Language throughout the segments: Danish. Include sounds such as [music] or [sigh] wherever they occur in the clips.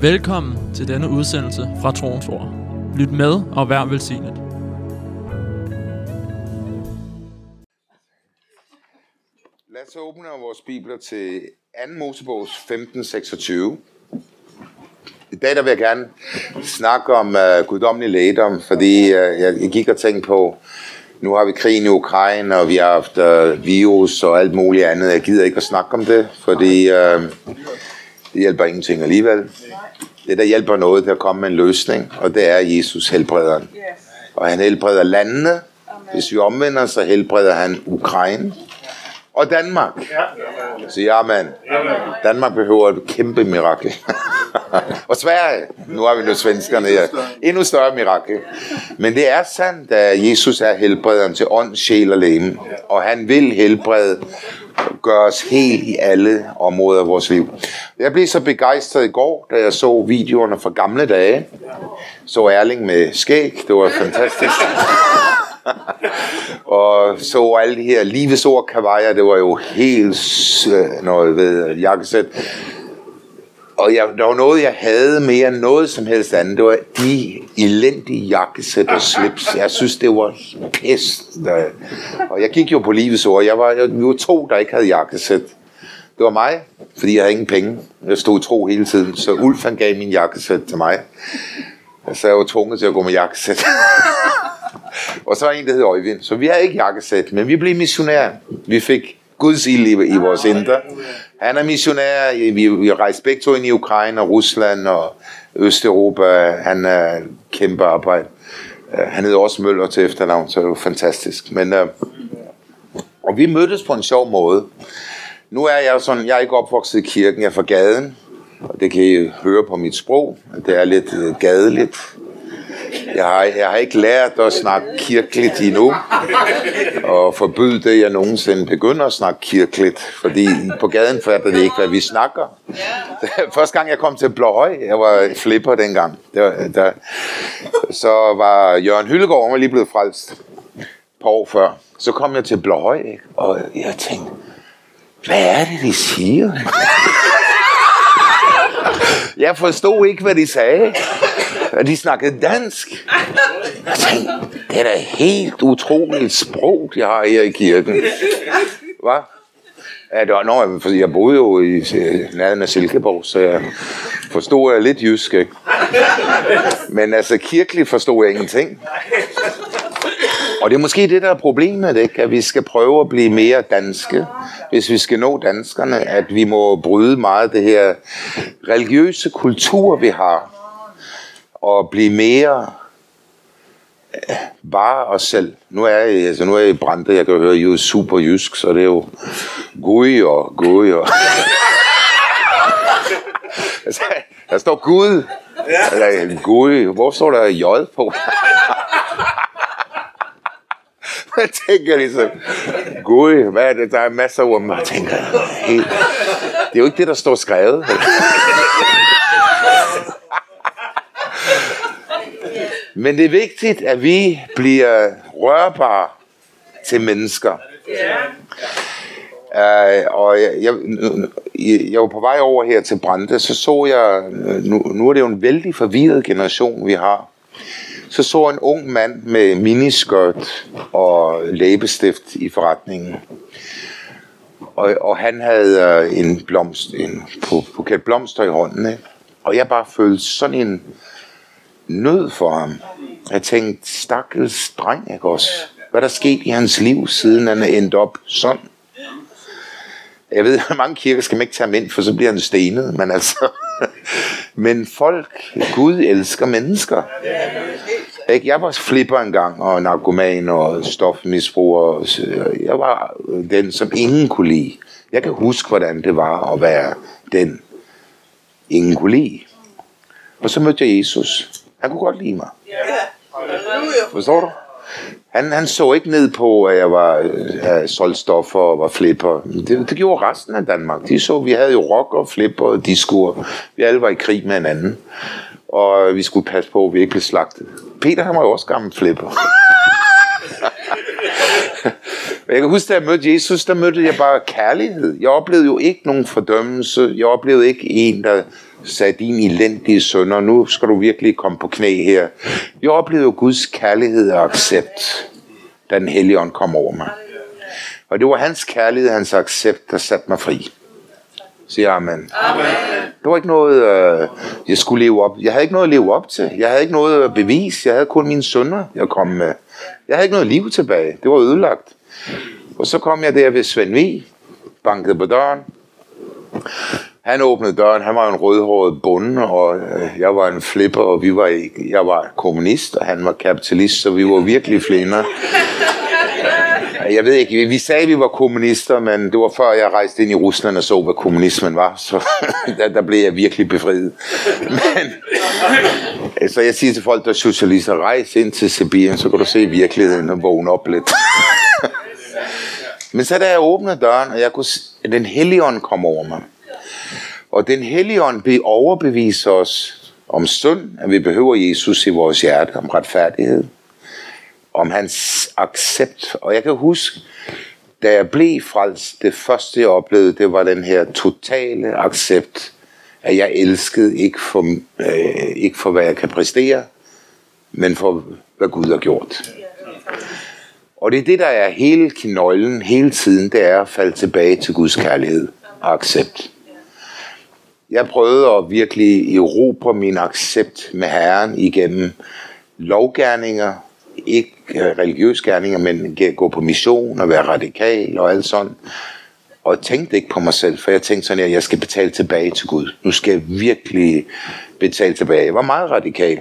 Velkommen til denne udsendelse fra Troens Ord. Lyt med og vær velsignet. Lad os åbne vores bibler til 2. Mosebogs 15:26. I dag der vil jeg gerne snakke om uh, guddommelig lægedom, fordi uh, jeg, jeg gik og tænkte på, nu har vi krigen i Ukraine, og vi har haft uh, virus og alt muligt andet. Jeg gider ikke at snakke om det, fordi uh, det hjælper ingenting alligevel. Det, der hjælper noget, det er at komme med en løsning, og det er Jesus helbrederen. Og han helbreder landene. Hvis vi omvender, så helbreder han Ukraine og Danmark. Så ja, man. Danmark behøver et kæmpe mirakel. [laughs] og Sverige. Nu har vi nu svenskerne her. Endnu større mirakel. Men det er sandt, at Jesus er helbrederen til ånd, sjæl og læme. Og han vil helbrede gøre os helt i alle områder af vores liv. Jeg blev så begejstret i går, da jeg så videoerne fra gamle dage. Så Erling med skæg. Det var fantastisk. [laughs] og så alle de her livets ord kavajer, det var jo helt øh, noget ved jakkesæt. Og jeg, der var noget, jeg havde mere end noget som helst andet. Det var de elendige jakkesæt og slips. Jeg synes, det var pest. Og jeg gik jo på livets ord. Jeg var, jeg, vi var to, der ikke havde jakkesæt. Det var mig, fordi jeg havde ingen penge. Jeg stod i tro hele tiden. Så Ulf han gav min jakkesæt til mig. Så jeg var tvunget til at gå med jakkesæt. [laughs] og så var en, der hed Øjvind. Så vi har ikke jakkesæt, men vi blev missionære. Vi fik Guds ild i, i vores indre. Han er missionær. Vi, vi rejst begge to ind i Ukraine og Rusland og Østeuropa. Han er kæmpe arbejde. Han hedder også Møller til efternavn, så det var fantastisk. Men, uh, og vi mødtes på en sjov måde. Nu er jeg sådan, jeg er ikke opvokset i kirken, jeg er fra gaden. Og det kan I høre på mit sprog. Det er lidt uh, gadeligt. Jeg har, jeg har ikke lært at snakke kirkeligt endnu, og forbyd det, jeg nogensinde begynder at snakke kirkeligt, fordi på gaden fatter det ikke, hvad vi snakker. [laughs] Første gang jeg kom til Blåhøj, jeg var flipper dengang, der, der, så var Jørgen Hyllegaard var lige blevet frelst et par år før. Så kom jeg til Blåhøj, og jeg tænkte, hvad er det, de siger? [laughs] Jeg forstod ikke, hvad de sagde. De snakkede dansk. Jeg [laughs] tænkte, det er da helt utroligt sprog, de har her i kirken. Hvad? Ja, det var, når jeg, jeg boede jo i nærheden af Silkeborg, så jeg forstod jeg lidt jysk, ikke? Men altså, kirkeligt forstod jeg ingenting. Og det er måske det, der er problemet, ikke? at vi skal prøve at blive mere danske, hvis vi skal nå danskerne, at vi må bryde meget det her religiøse kultur, vi har, og blive mere bare os selv. Nu er jeg, altså nu er jeg i Brande, jeg kan høre, I er super jysk, så det er jo gud og gud og... altså, [laughs] der står Gud. Eller Gud. Hvor står der J på? [laughs] jeg tænker ligesom, Gud, hvad er det? Der er masser af ord, man tænker, det er jo ikke det, der står skrevet. [laughs] Men det er vigtigt, at vi bliver rørbare til mennesker. Uh, og jeg, jeg, jeg var på vej over her til Brande, så så jeg, nu, nu er det jo en vældig forvirret generation, vi har. Så så en ung mand med miniskørt og læbestift i forretningen. Og, og han havde uh, en blomst, en buket blomster i hånden. Ikke? Og jeg bare følte sådan en nød for ham. Jeg tænkte, stakkels dreng, ikke også? Hvad der skete i hans liv, siden han er endt op sådan? Jeg ved, at [laughs] mange kirker skal man ikke tage ham ind, for så bliver han stenet, men altså... [laughs] men folk, Gud elsker mennesker. Ikke? Jeg var flipper engang, og narkoman og stofmisbruger. Jeg var den, som ingen kunne lide. Jeg kan huske, hvordan det var at være den, ingen kunne lide. Og så mødte jeg Jesus. Han kunne godt lide mig. Forstår du? Han, han så ikke ned på, at jeg var øh, solgt stoffer og var flipper. Det, det gjorde resten af Danmark. De så, vi havde jo rock og flipper og disco. Vi alle var i krig med hinanden. Og vi skulle passe på, at vi ikke blev slagtet. Peter, han var jo også gammel flipper. [laughs] Jeg kan huske, da jeg mødte Jesus, der mødte jeg bare kærlighed. Jeg oplevede jo ikke nogen fordømmelse. Jeg oplevede ikke en, der sagde, din elendige sønder, nu skal du virkelig komme på knæ her. Jeg oplevede Guds kærlighed og accept, da den hellige ånd kom over mig. Og det var hans kærlighed, hans accept, der satte mig fri. Siger amen. amen. Det var ikke noget, øh, jeg skulle leve op. Jeg havde ikke noget at leve op til. Jeg havde ikke noget at bevise. Jeg havde kun mine sønner, jeg kom med. Jeg havde ikke noget liv tilbage. Det var ødelagt. Og så kom jeg der ved Svend V. Bankede på døren. Han åbnede døren. Han var en rødhåret bonde, og øh, jeg var en flipper, og vi var jeg var kommunist, og han var kapitalist, så vi var virkelig flinder. Jeg ved ikke, vi sagde, at vi var kommunister, men det var før jeg rejste ind i Rusland og så, hvad kommunismen var, så [laughs] der, der blev jeg virkelig befriet. Men, øh, så jeg siger til folk, der er socialister, rejs ind til Sibirien, så kan du se virkeligheden og vågne op lidt. [laughs] Men så da jeg åbnede døren, og jeg kunne, den hellige ånd kom over mig. Og den hellige ånd vil overbevise os om synd, at vi behøver Jesus i vores hjerte, om retfærdighed, om hans accept. Og jeg kan huske, da jeg blev frelst, det første jeg oplevede, det var den her totale accept, at jeg elskede ikke for, øh, ikke for hvad jeg kan præstere, men for hvad Gud har gjort. Og det er det, der er hele knøglen hele tiden, det er at falde tilbage til Guds kærlighed og accept. Jeg prøvede at virkelig erobre min accept med Herren igennem lovgærninger, ikke øh, religiøse gerninger, men gå på mission og være radikal og alt sådan. Og jeg tænkte ikke på mig selv, for jeg tænkte sådan, at jeg skal betale tilbage til Gud. Nu skal jeg virkelig betale tilbage. Jeg var meget radikal.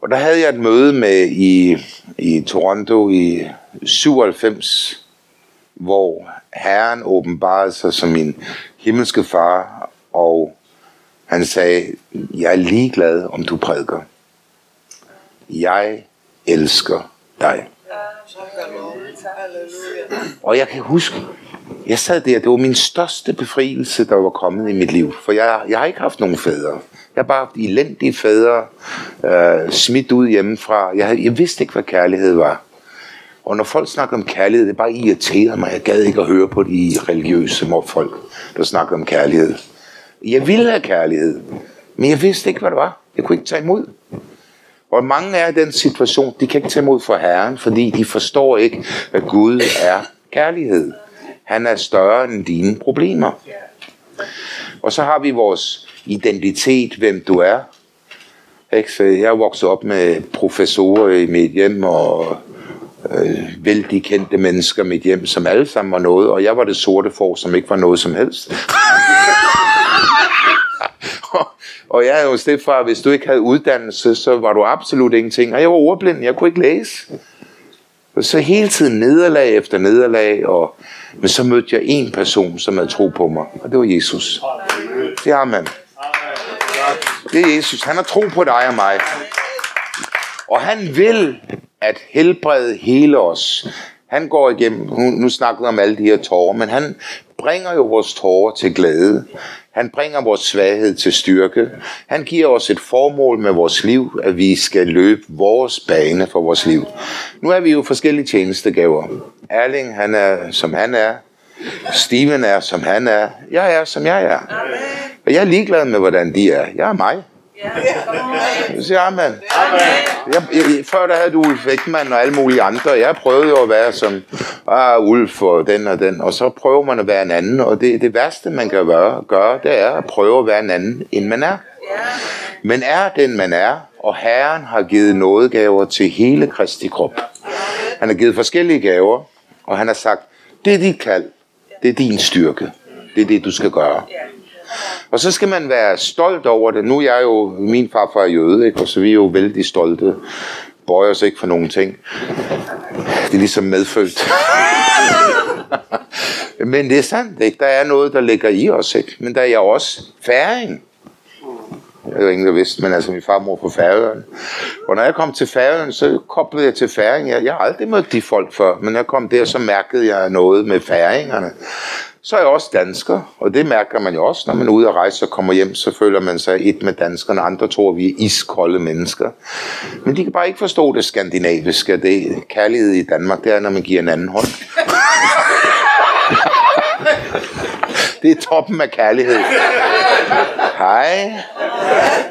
Og der havde jeg et møde med i, i Toronto i 97, hvor Herren åbenbarede sig som min himmelske far, og han sagde, jeg er ligeglad, om du prædiker. Jeg elsker dig. Og jeg kan huske, jeg sad der, det var min største befrielse, der var kommet i mit liv. For jeg, jeg har ikke haft nogen fædre. Jeg har bare haft elendige fædre, øh, smidt ud hjemmefra. Jeg, jeg vidste ikke, hvad kærlighed var. Og når folk snakker om kærlighed, det bare irriterer mig. Jeg gad ikke at høre på de religiøse folk, der snakker om kærlighed. Jeg ville have kærlighed, men jeg vidste ikke, hvad det var. Jeg kunne ikke tage imod. Og mange er i den situation, de kan ikke tage imod for Herren, fordi de forstår ikke, at Gud er kærlighed. Han er større end dine problemer. Og så har vi vores identitet, hvem du er. Jeg er vokset op med professorer i mit hjem, og øh, vældig kendte mennesker i mit hjem, som alle sammen var noget, og jeg var det sorte for, som ikke var noget som helst. [laughs] og jeg er jo stedfar, hvis du ikke havde uddannelse, så var du absolut ingenting. Og jeg var ordblind, jeg kunne ikke læse. Og så hele tiden nederlag efter nederlag, og, men så mødte jeg en person, som havde tro på mig, og det var Jesus. Det har man. Det er Jesus. Han har tro på dig og mig. Og han vil at helbrede hele os. Han går igennem, nu, nu snakker vi om alle de her tårer, men han bringer jo vores tårer til glæde. Han bringer vores svaghed til styrke. Han giver os et formål med vores liv, at vi skal løbe vores bane for vores liv. Nu er vi jo forskellige tjenestegaver. Erling, han er, som han er. Steven er, som han er. Jeg er, som jeg er. Og jeg er ligeglad med, hvordan de er. Jeg er mig. Ja, siger amen. amen. Jeg, jeg, før der havde du Ulf Ekman og alle mulige andre. Jeg prøvede jo at være som ah, Ulf og den og den. Og så prøver man at være en anden. Og det, det værste, man kan gøre, gøre, det er at prøve at være en anden, end man er. Men er den, man er, og Herren har givet nådegaver til hele Kristi krop. Han har givet forskellige gaver, og han har sagt, det er dit kald, det er din styrke, det er det, du skal gøre. Og så skal man være stolt over det. Nu er jeg jo, min farfar er jøde, ikke? og så vi jo vældig stolte. Bøjer os ikke for nogen ting. Det er ligesom medfødt. [laughs] Men det er sandt, ikke? Der er noget, der ligger i os, ikke? Men der er jeg også færing. Jeg ved ingen, der vidste, men altså min farmor på Færøerne. Og når jeg kom til Færøerne, så koblede jeg til færing. Jeg, jeg har aldrig mødt de folk før, men når jeg kom der, så mærkede jeg noget med færingerne. Så er jeg også dansker, og det mærker man jo også, når man er ude at rejse og kommer hjem, så føler man sig et med danskerne, andre tror, vi er iskolde mennesker. Men de kan bare ikke forstå det skandinaviske, det kærlighed i Danmark, det er, når man giver en anden hånd. [laughs] Det er toppen af kærlighed. Hej.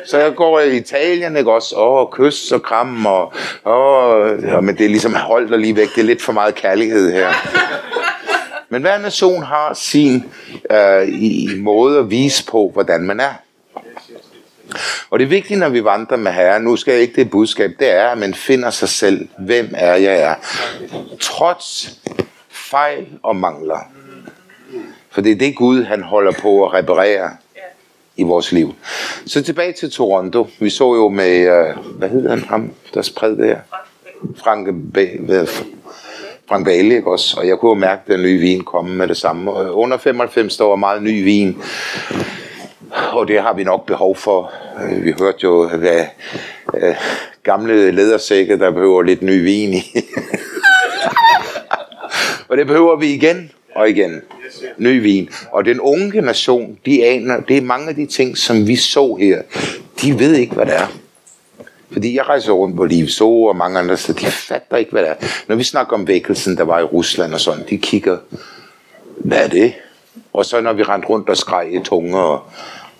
Så jeg går i Italien, ikke også? Åh, oh, kys og kram, og, åh, oh, ja, men det er ligesom, holdt og lige væk, det er lidt for meget kærlighed her. Men hver nation har sin øh, i, måde at vise på, hvordan man er. Og det er vigtigt, når vi vandrer med Herren, nu skal jeg ikke det budskab, det er, at man finder sig selv. Hvem er jeg er? Trods fejl og mangler. For det er det Gud, han holder på at reparere i vores liv. Så tilbage til Toronto. Vi så jo med, øh, hvad hedder han ham, der spredte det her? Frank, Frank Bale, ikke også? Og jeg kunne jo mærke, at den nye vin komme med det samme. Og under 95, der var meget ny vin. Og det har vi nok behov for. Øh, vi hørte jo, hvad øh, gamle ledersække, der behøver lidt ny vin i. [laughs] og det behøver vi igen og igen. Ny vin. Og den unge generation, de aner, det er mange af de ting, som vi så her. De ved ikke, hvad det er. Fordi jeg rejser rundt på Livso og mange andre, så de fatter ikke, hvad det er. Når vi snakker om vækkelsen, der var i Rusland og sådan, de kigger, hvad er det? Og så når vi rendte rundt og skreg i tunge, og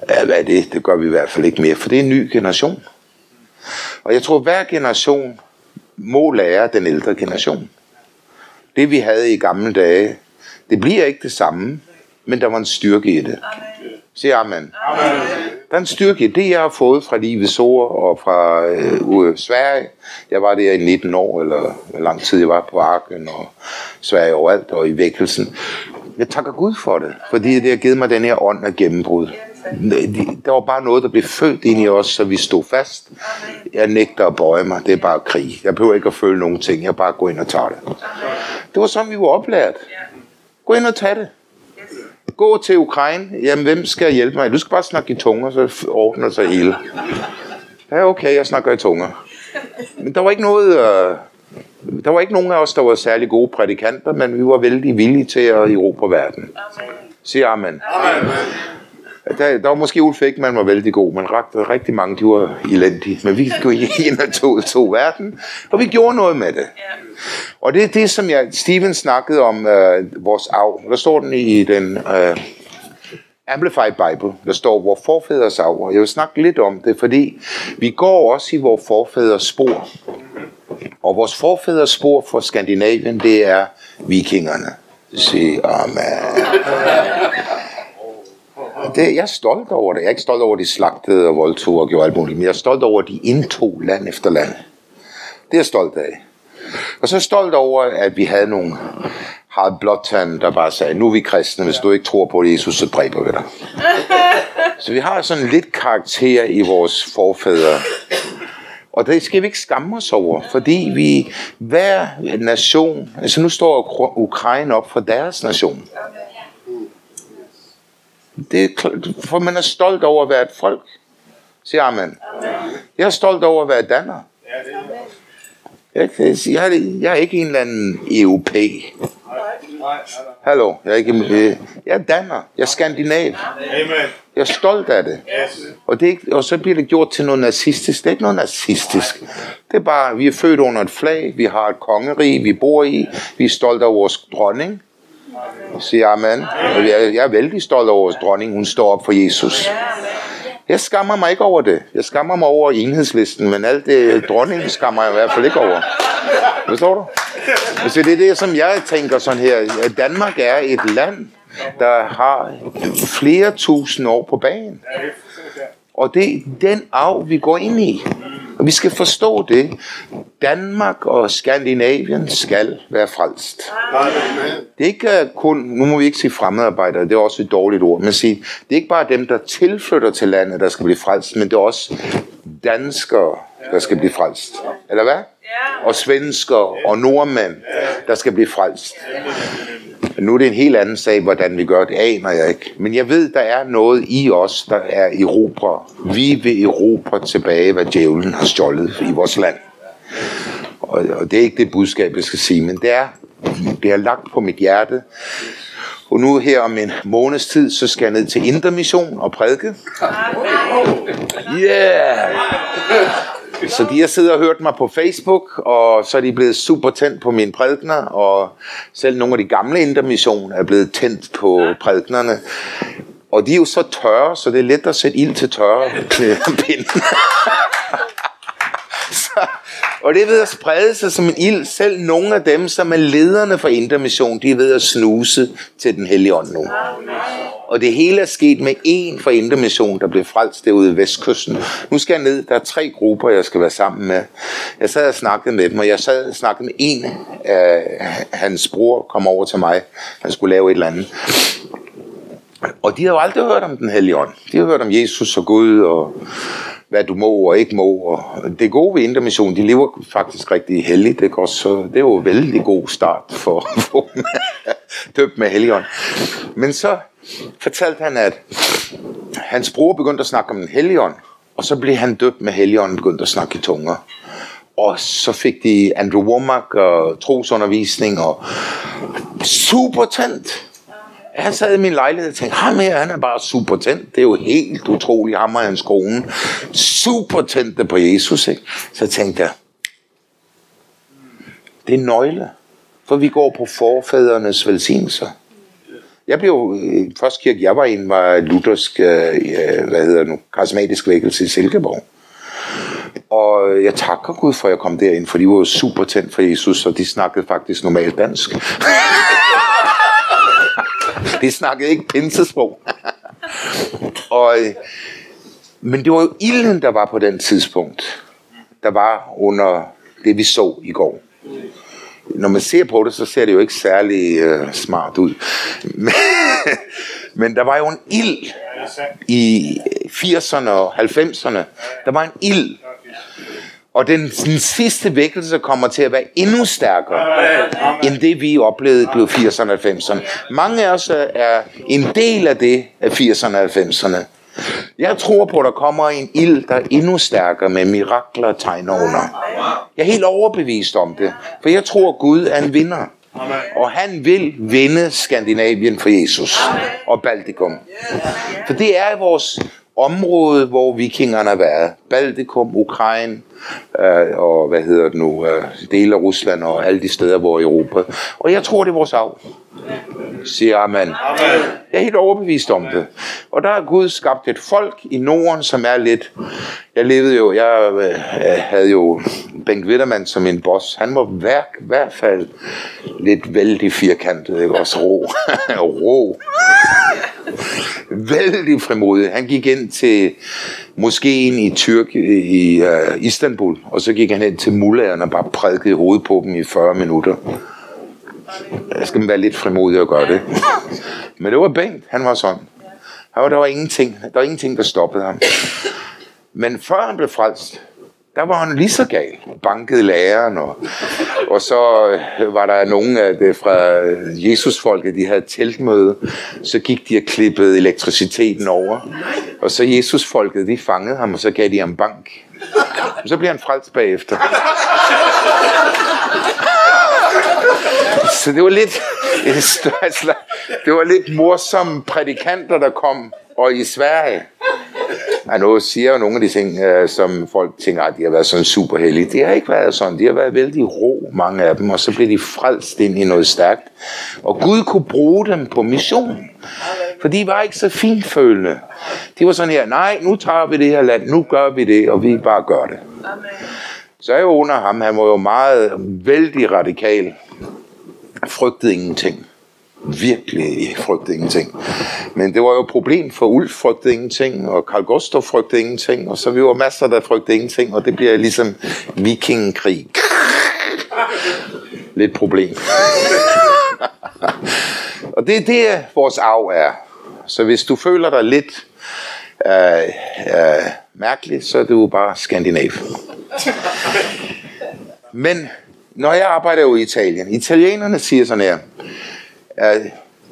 ja, hvad er det? Det gør vi i hvert fald ikke mere, for det er en ny generation. Og jeg tror, hver generation må lære den ældre generation. Det vi havde i gamle dage, det bliver ikke det samme, men der var en styrke i det. Sig amen. amen. Der er en styrke det, jeg har fået fra livets ord og fra øh, Sverige. Jeg var der i 19 år, eller hvor lang tid jeg var på Arken og Sverige overalt og i vækkelsen. Jeg takker Gud for det, fordi det har givet mig den her ånd af gennembrud. Der var bare noget, der blev født ind i os, så vi stod fast. Jeg nægter at bøje mig. Det er bare krig. Jeg behøver ikke at føle nogen ting. Jeg bare går ind og tager det. Det var sådan, vi var oplært. Gå ind og tag det. Gå til Ukraine. Jamen, hvem skal hjælpe mig? Du skal bare snakke i tunger, så ordner sig hele. Ja, okay, jeg snakker i tunger. Men der var ikke noget... Øh, der var ikke nogen af os, der var særlig gode prædikanter, men vi var vældig villige til at erobre verden. Sig amen. amen. Der, der var måske Ulf man var vældig god, men ret, rigtig mange, de var elendige. Men vi gik ind og tog, tog verden, og vi gjorde noget med det. Og det er det, som jeg, Steven snakkede om øh, vores arv. Der står den i den øh, Amplified Bible, der står vores forfædres arv. Jeg vil snakke lidt om det, fordi vi går også i vores forfædres spor. Og vores forfædres spor for Skandinavien, det er vikingerne. Sig amen. Det, jeg er stolt over det. Jeg er ikke stolt over, at de slagtede og voldtog og gjorde alt muligt, men jeg er stolt over, at de indtog land efter land. Det er jeg stolt af. Og så er jeg stolt over, at vi havde nogle hard blodtand, der bare sagde, nu er vi kristne, hvis du ikke tror på Jesus, så dræber vi dig. [laughs] Så vi har sådan lidt karakter i vores forfædre. Og det skal vi ikke skamme os over, fordi vi, hver nation, altså nu står Ukraine op for deres nation. Det er, for man er stolt over at være et folk. Siger amen. Jeg er stolt over at være danner. Jeg, jeg, er, jeg er ikke en eller anden EUP. Hallo, jeg er ikke jeg er danner. Jeg er skandinav. Jeg er stolt af det. Og, det er ikke, og så bliver det gjort til noget nazistisk. Det er ikke noget nazistisk. Det er bare, vi er født under et flag, vi har et kongerige, vi bor i, vi er stolte af vores dronning siger amen. Jeg, er vældig stolt over vores dronning, hun står op for Jesus. Jeg skammer mig ikke over det. Jeg skammer mig over enhedslisten, men alt det dronningen skammer jeg i hvert fald ikke over. Forstår du? Så det er det, som jeg tænker sådan her. At Danmark er et land, der har flere tusind år på banen. Og det er den arv, vi går ind i. Og vi skal forstå det. Danmark og Skandinavien skal være frelst. Det er ikke øh, kun, nu må vi ikke sige fremmedarbejdere, det er også et dårligt ord, men sige, det er ikke bare dem, der tilflytter til landet, der skal blive frelst, men det er også danskere, der skal blive frelst. Eller hvad? Og svensker og nordmænd, der skal blive frelst. Nu er det en helt anden sag, hvordan vi gør det, aner jeg ikke. Men jeg ved, der er noget i os, der er erobre. Vi vil erobre tilbage, hvad djævlen har stjålet i vores land. Og, og det er ikke det budskab, jeg skal sige, men det er, det er lagt på mit hjerte. Og nu her om en måneds tid, så skal jeg ned til Intermission og prædike. Yeah! Så de har siddet og hørt mig på Facebook, og så er de blevet super tændt på mine prædikner, og selv nogle af de gamle intermission er blevet tændt på prædiknerne. Og de er jo så tørre, så det er let at sætte ild til tørre [laughs] pinde og det er ved at sprede sig som en ild. Selv nogle af dem, som er lederne for intermission, de er ved at snuse til den hellige ånd nu. Og det hele er sket med en fra intermission, der blev frelst derude i Vestkysten. Nu skal jeg ned. Der er tre grupper, jeg skal være sammen med. Jeg sad og snakkede med dem, og jeg sad og snakkede med en af hans bror, kom over til mig. Han skulle lave et eller andet. Og de har jo aldrig hørt om den hellige ånd. De har hørt om Jesus og Gud og hvad du må og ikke må. Og det gode ved Intermission, de lever faktisk rigtig heldigt. Det, går så, det er jo en vældig god start for [laughs] at døbt med Helion. Men så fortalte han, at hans bror begyndte at snakke om en Helion, og så blev han døbt med Helion og begyndte at snakke i tunger. Og så fik de Andrew Womack og trosundervisning og super tændt. Jeg sad i min lejlighed og tænkte, ham her, han er bare super tændt. Det er jo helt utroligt, ham og hans kone. Super tændte på Jesus, ikke? Så tænkte jeg, det er nøgle. For vi går på forfædrenes velsignelser. Jeg blev, øh, første kirke jeg var i, var luthersk, øh, øh, hvad hedder nu, karismatisk vækkelse i Silkeborg. Og øh, jeg takker Gud for, at jeg kom derind, for de var super tændt for Jesus, og de snakkede faktisk normalt dansk. [laughs] [laughs] de snakkede ikke pinsesprog. [laughs] og, øh, men det var jo ilden, der var på den tidspunkt. Der var under det, vi så i går. Når man ser på det, så ser det jo ikke særlig uh, smart ud. [laughs] Men, men der var jo en ild i 80'erne og 90'erne. Der var en ild. Og den, den sidste vækkelse kommer til at være endnu stærkere, end det vi oplevede på 80'erne og 90'erne. Mange af os er en del af det af 80'erne og 90'erne. Jeg tror på, at der kommer en ild, der er endnu stærkere med mirakler og tegner under. Jeg er helt overbevist om det, for jeg tror, at Gud er en vinder. Og han vil vinde Skandinavien for Jesus og Baltikum. For det er vores område, hvor vikingerne har været. Baltikum, Ukraine, øh, og hvad hedder det nu, øh, dele af Rusland og alle de steder, hvor i Europa. Og jeg tror, det er vores arv, siger Amen. Amen. Jeg er helt overbevist om det. Og der har Gud skabt et folk i Norden, som er lidt... Jeg levede jo, jeg øh, havde jo Bengt Wittermann som en boss. Han var i hvert fald lidt vældig firkantet, ikke? Også ro. [laughs] ro. vældig frimodig. Han gik ind til moskeen i Tyrk i uh, Istanbul, og så gik han hen til mullagerne og bare prædikede hovedet på dem i 40 minutter. Jeg skal være lidt frimodig at gøre det. Men det var Bengt, han var sådan. Der var, der var ingenting, der var ingenting, der stoppede ham. Men før han blev frelst, der var han lige så gal. Bankede læreren, og, og så øh, var der nogen af det fra Jesusfolket, de havde teltmøde. Så gik de og klippede elektriciteten over. Og så Jesusfolket, de fangede ham, og så gav de ham bank. Og så blev han frelst bagefter. Så det var lidt, [laughs] det var lidt morsomme prædikanter, der kom, og i Sverige. Ja, nu siger jo nogle af de ting, øh, som folk tænker, at de har været sådan super heldige. Det har ikke været sådan. De har været vældig ro, mange af dem, og så blev de frelst ind i noget stærkt. Og Gud kunne bruge dem på mission. For de var ikke så finfølende. De var sådan her, nej, nu tager vi det her land, nu gør vi det, og vi bare gør det. Så er jo under ham, han var jo meget vældig radikal. Frygtede ingenting virkelig frygtede ingenting. Men det var jo et problem, for Ulf frygtede ingenting, og Karl Gustav frygtede ingenting, og så vi var masser, der frygtede ingenting, og det bliver ligesom vikingkrig. Lidt problem. og det er det, vores arv er. Så hvis du føler dig lidt øh, øh, mærkelig, så er du bare skandinav. Men når jeg arbejder jo i Italien, italienerne siger sådan her,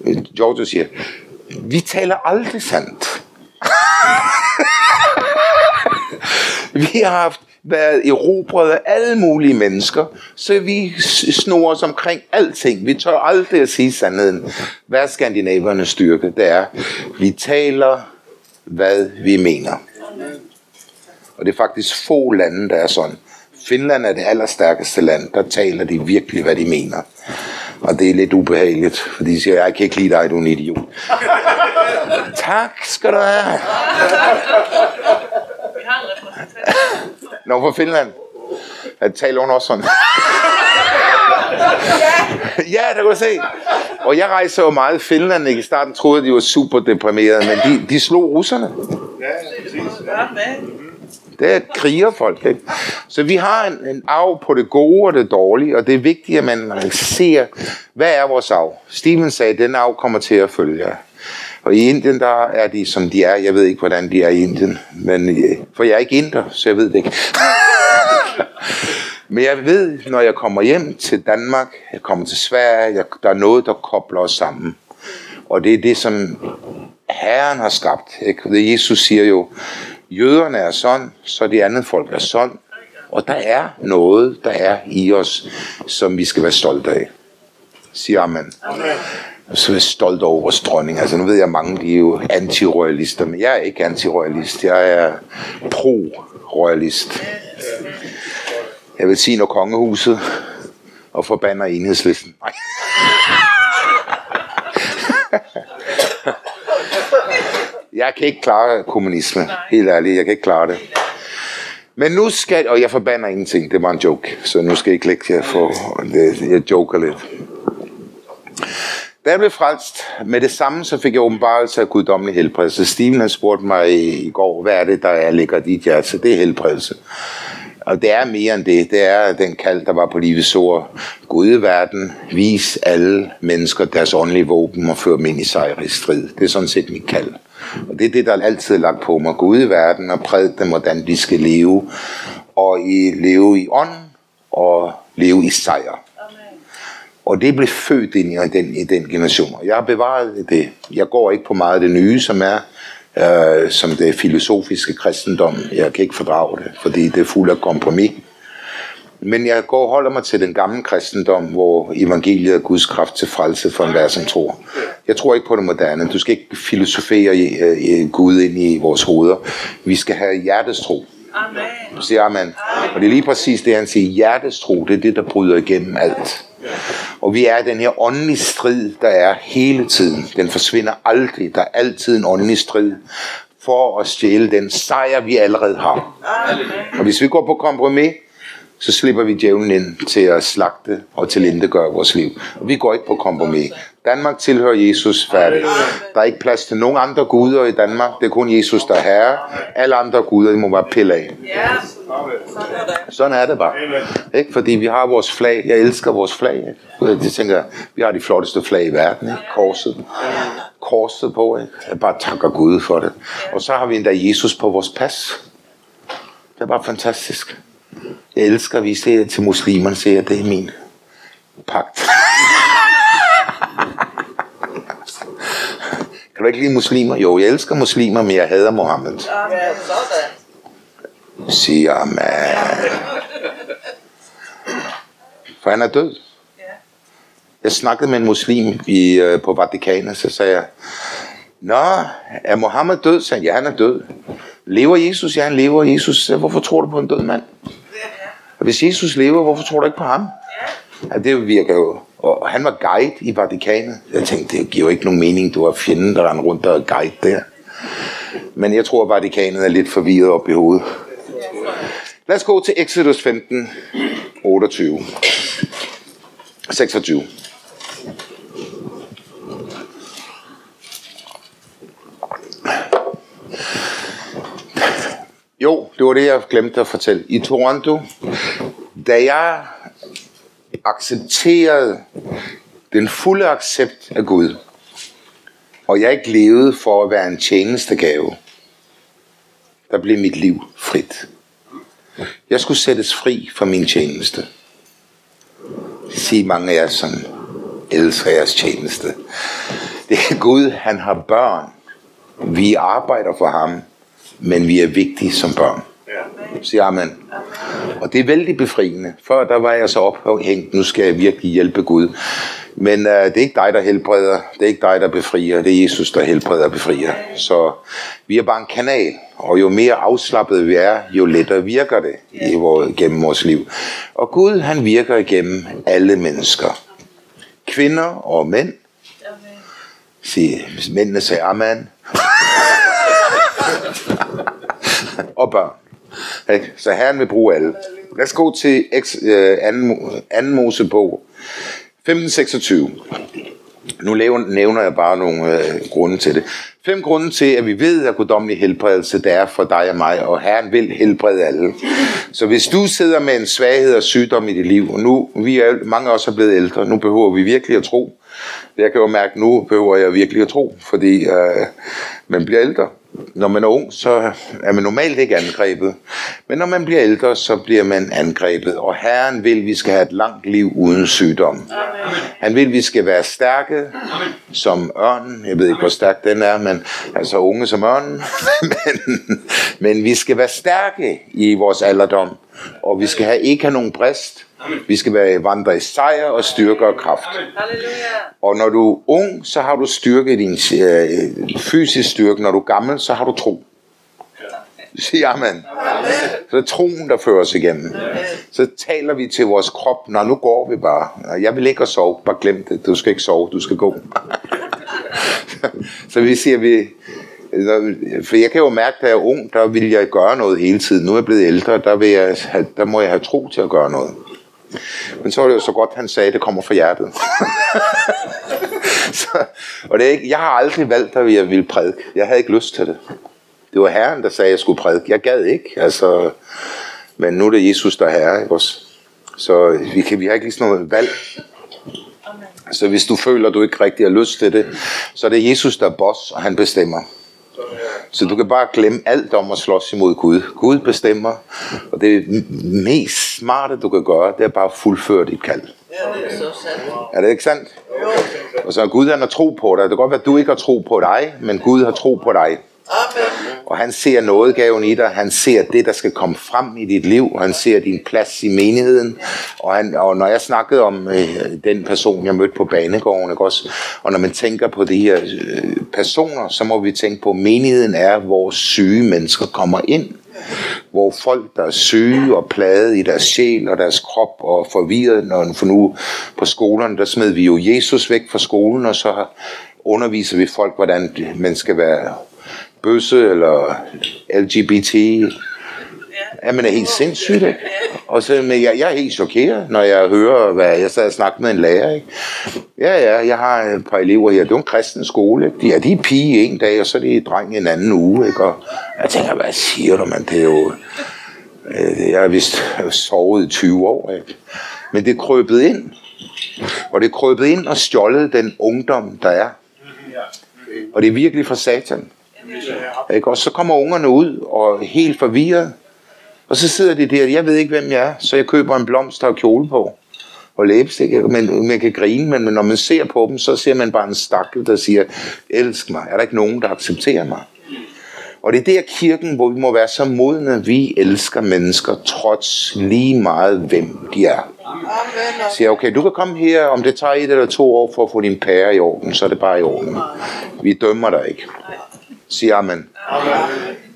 uh, Giorgio siger, vi taler aldrig sandt. [laughs] vi har haft været erobret af alle mulige mennesker, så vi snor os omkring alting. Vi tør aldrig at sige sandheden. Hvad er skandinavernes styrke? Det er, vi taler, hvad vi mener. Og det er faktisk få lande, der er sådan. Finland er det allerstærkeste land. Der taler de virkelig, hvad de mener. Og det er lidt ubehageligt, fordi de siger, jeg kan ikke lide dig, du er en idiot. [laughs] tak skal du have. Vi har en repræsentant. Nå, fra Finland. Jeg taler hun også sådan. [laughs] ja, der kan du se. Og jeg rejser jo meget i Finland. Ikke? I starten troede jeg, de var super deprimerede, men de, de slog russerne. Gør hvad? Det er krigerfolk. Ikke? Så vi har en, en arv på det gode og det dårlige, og det er vigtigt, at man ser, hvad er vores arv? Steven sagde, at den arv kommer til at følge jer. Og i Indien, der er de, som de er. Jeg ved ikke, hvordan de er i Indien. Men, øh, for jeg er ikke inder, så jeg ved det ikke. [laughs] Men jeg ved, når jeg kommer hjem til Danmark, jeg kommer til Sverige, jeg, der er noget, der kobler os sammen. Og det er det, som Herren har skabt. Ikke? Det Jesus siger jo, jøderne er sådan, så de andre folk er sådan. Og der er noget, der er i os, som vi skal være stolte af. Siger amen. amen. Så er jeg stolt over vores dronning. Altså nu ved jeg, at mange de er jo antiroyalister, men jeg er ikke antiroyalist. Jeg er pro-royalist. Jeg vil sige, når kongehuset og forbander enhedslisten. Nej. [laughs] Jeg kan ikke klare kommunisme. Helt ærligt, jeg kan ikke klare det. Men nu skal, og jeg forbander ingenting, det var en joke, så nu skal I ikke lægge jer for, det, jeg joker lidt. Da jeg blev frelst, med det samme, så fik jeg åbenbarelse af guddommelig helbredelse. Steven har spurgt mig i, i går, hvad er det, der er, ligger i dit hjerte? Det er helbredelse. Og det er mere end det. Det er den kald, der var på livets ord. Gud i verden, vis alle mennesker deres åndelige våben og før dem ind i sejr i strid. Det er sådan set mit kald. Og det er det, der altid er lagt på mig. Gå ud i verden og prædik dem, hvordan de skal leve. Og i, leve i ånd og leve i sejr. Og det blev født ind i den, i den generation. Og jeg har bevaret det. Jeg går ikke på meget af det nye, som er øh, som det filosofiske kristendom. Jeg kan ikke fordrage det, fordi det er fuld af kompromis. Men jeg går og holder mig til den gamle kristendom, hvor evangeliet er Guds kraft til frelse for enhver, som tror. Jeg tror ikke på det moderne. Du skal ikke filosofere i, øh, i Gud ind i vores hoveder. Vi skal have hjertestro. Amen. Siger amen. Og det er lige præcis det, han siger. Hjertets tro, det er det, der bryder igennem alt. Og vi er den her åndelige strid, der er hele tiden. Den forsvinder aldrig. Der er altid en åndelig strid for at stjæle den sejr, vi allerede har. Og hvis vi går på kompromis, så slipper vi djævlen ind til at slagte og til gøre vores liv. Og vi går ikke på kompromis. Danmark tilhører Jesus færdig. Der er ikke plads til nogen andre guder i Danmark. Det er kun Jesus, der er herre. Alle andre guder, de må bare pille af. Sådan er det. Bare. Ikke? Fordi vi har vores flag. Jeg elsker vores flag. Jeg tænker, vi har de flotteste flag i verden. Ikke? Korset. Korset på. Ikke? Jeg bare takker Gud for det. Og så har vi endda Jesus på vores pas. Det er bare fantastisk. Jeg elsker at vise det til muslimerne, siger jeg, det er min pagt. [laughs] du ikke lide muslimer? Jo, jeg elsker muslimer, men jeg hader Mohammed. Siger man. For han er død. Jeg snakkede med en muslim i, øh, på Vatikanet, så sagde jeg, Nå, er Mohammed død? Så sagde han, ja, han er død. Lever Jesus? Ja, han lever. Jesus, sagde, hvorfor tror du på en død mand? Og hvis Jesus lever, hvorfor tror du ikke på ham? Ja, det virker jo. Og han var guide i Vatikanet. Jeg tænkte, det giver jo ikke nogen mening, du har fjenden, der render rundt og er guide der. Men jeg tror, at Vatikanet er lidt forvirret op i hovedet. Lad os gå til Exodus 15, 28. 26. Jo, det var det, jeg glemte at fortælle. I Toronto, da jeg accepterede den fulde accept af Gud, og jeg ikke levede for at være en tjenestegave, der blev mit liv frit. Jeg skulle sættes fri fra min tjeneste. Sig mange af jer, som elsker jeres tjeneste. Det er Gud, han har børn. Vi arbejder for ham, men vi er vigtige som børn. Sig amen. Og det er vældig befriende. Før der var jeg så ophængt, nu skal jeg virkelig hjælpe Gud. Men uh, det er ikke dig, der helbreder. Det er ikke dig, der befrier. Det er Jesus, der helbreder og befrier. Så vi er bare en kanal. Og jo mere afslappet vi er, jo lettere virker det i vores, gennem vores liv. Og Gud, han virker igennem alle mennesker. Kvinder og mænd. Sig, mændene sagde amen. [laughs] og børn. Ikke? Så Herren vil bruge alle. Lad os gå til ex, øh, anden, anden Mosebog. 1526. Nu laver- nævner jeg bare nogle øh, grunde til det. Fem grunde til, at vi ved, at guddommelig helbredelse, det er for dig og mig, og Herren vil helbrede alle. Så hvis du sidder med en svaghed og sygdom i dit liv, og nu, vi er, mange af os er blevet ældre, nu behøver vi virkelig at tro. Jeg kan jo mærke, nu behøver jeg virkelig at tro, fordi øh, man bliver ældre. Når man er ung, så er man normalt ikke angrebet. Men når man bliver ældre, så bliver man angrebet. Og Herren vil, at vi skal have et langt liv uden sygdom. Amen. Han vil, at vi skal være stærke som ørnen. Jeg ved ikke, hvor stærk den er, men altså unge som ørnen. [laughs] men, men vi skal være stærke i vores alderdom. Og vi skal have, ikke have nogen brist. Vi skal være vandre i sejr og styrke og kraft. Og når du er ung, så har du styrke i din øh, fysisk styrke. Når du er gammel, så har du tro. Sig amen. Så er troen, der fører os igennem. Så taler vi til vores krop, Nå, nu går vi bare. Jeg vil ikke sove, bare glem det. Du skal ikke sove, du skal gå. [laughs] så vi siger, vi, for jeg kan jo mærke, da jeg er ung, der vil jeg gøre noget hele tiden. Nu er jeg blevet ældre, der, vil jeg der må jeg have tro til at gøre noget. Men så var det jo så godt, han sagde, at det kommer fra hjertet. [laughs] så, og det er ikke, jeg har aldrig valgt, at jeg ville prædike. Jeg havde ikke lyst til det. Det var Herren, der sagde, at jeg skulle prædike. Jeg gad ikke. Altså, men nu er det Jesus, der er herre. Ikke også? Så vi, kan, vi har ikke ligesom noget valg. Så hvis du føler, at du ikke rigtig har lyst til det, så er det Jesus, der er boss, og han bestemmer. Så du kan bare glemme alt om at slås imod Gud. Gud bestemmer, og det mest smarte, du kan gøre, det er bare at fuldføre dit kald. Er. Er det ikke sandt? Og så Gud han har tro på dig. Det kan godt være, at du ikke har tro på dig, men Gud har tro på dig. Amen. Og han ser nådegaven i dig. Han ser det, der skal komme frem i dit liv. Og han ser din plads i menigheden. Og, han, og når jeg snakkede om øh, den person, jeg mødte på banegården, ikke også? og når man tænker på de her øh, personer, så må vi tænke på, at menigheden er, hvor syge mennesker kommer ind. Hvor folk, der er syge og plade i deres sjæl og deres krop og forvirret, når for nu på skolerne, der smed vi jo Jesus væk fra skolen, og så underviser vi folk, hvordan man skal være bøsse eller LGBT. Ja, men er helt sindssygt, ikke? Og så, men jeg, jeg er helt chokeret, når jeg hører, hvad jeg sad og snakkede med en lærer, ikke? Ja, ja, jeg har et par elever her. Det er en kristen skole, ikke? De, ja, de er pige en dag, og så er de dreng en anden uge, ikke? Og jeg tænker, hvad siger du, man? Det er jo... Øh, jeg har vist sovet i 20 år, ikke? Men det er krøbet ind. Og det er krøbet ind og stjålet den ungdom, der er. Og det er virkelig fra satan. Ikke? Og så kommer ungerne ud og er helt forvirret. Og så sidder de der, jeg ved ikke, hvem jeg er, så jeg køber en blomst og kjole på. Og læbestik, men man kan grine, men når man ser på dem, så ser man bare en stakkel, der siger, elsk mig. Er der ikke nogen, der accepterer mig? Og det er der kirken, hvor vi må være så modne, vi elsker mennesker, trods lige meget, hvem de er. Amen. Siger, okay, du kan komme her, om det tager et eller to år for at få din pære i orden, så er det bare i orden. Vi dømmer dig ikke. Siger amen.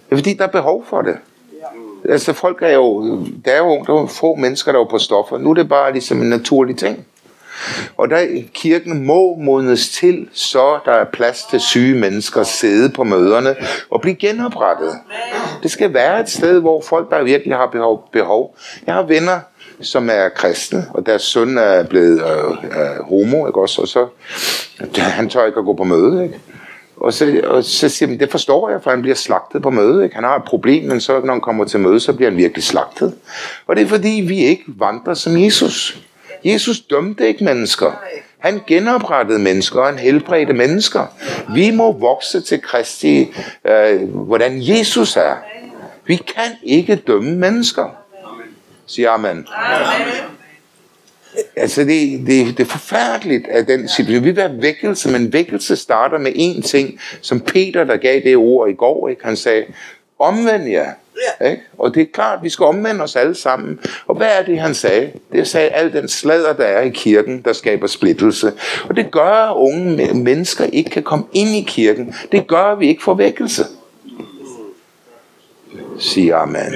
Det er fordi, der er behov for det. Altså folk er jo, der er jo, der er få mennesker, der er på stoffer. Nu er det bare ligesom en naturlig ting. Og der kirken må modnes til, så der er plads til syge mennesker at sidde på møderne og blive genoprettet. Det skal være et sted, hvor folk, der virkelig har behov, behov. Jeg har venner, som er kristne, og deres søn er blevet øh, øh, homo, ikke også? Og så, han tør ikke at gå på møde, ikke? Og så, og så siger man, det forstår jeg, for han bliver slagtet på møde. Ikke? Han har et problem, men så når han kommer til møde, så bliver han virkelig slagtet. Og det er fordi, vi ikke vandrer som Jesus. Jesus dømte ikke mennesker. Han genoprettede mennesker, og han helbredte mennesker. Vi må vokse til Kristi, øh, hvordan Jesus er. Vi kan ikke dømme mennesker. Siger amen. Altså, det, det, det er forfærdeligt, at den situation. Vi vil vækkelse, men vækkelse starter med én ting, som Peter, der gav det ord i går, ikke? han sagde, omvend jer, Ikke? Og det er klart, at vi skal omvende os alle sammen. Og hvad er det, han sagde? Det sagde al den sladder, der er i kirken, der skaber splittelse. Og det gør, at unge mennesker ikke kan komme ind i kirken. Det gør, at vi ikke får vækkelse. Sig amen.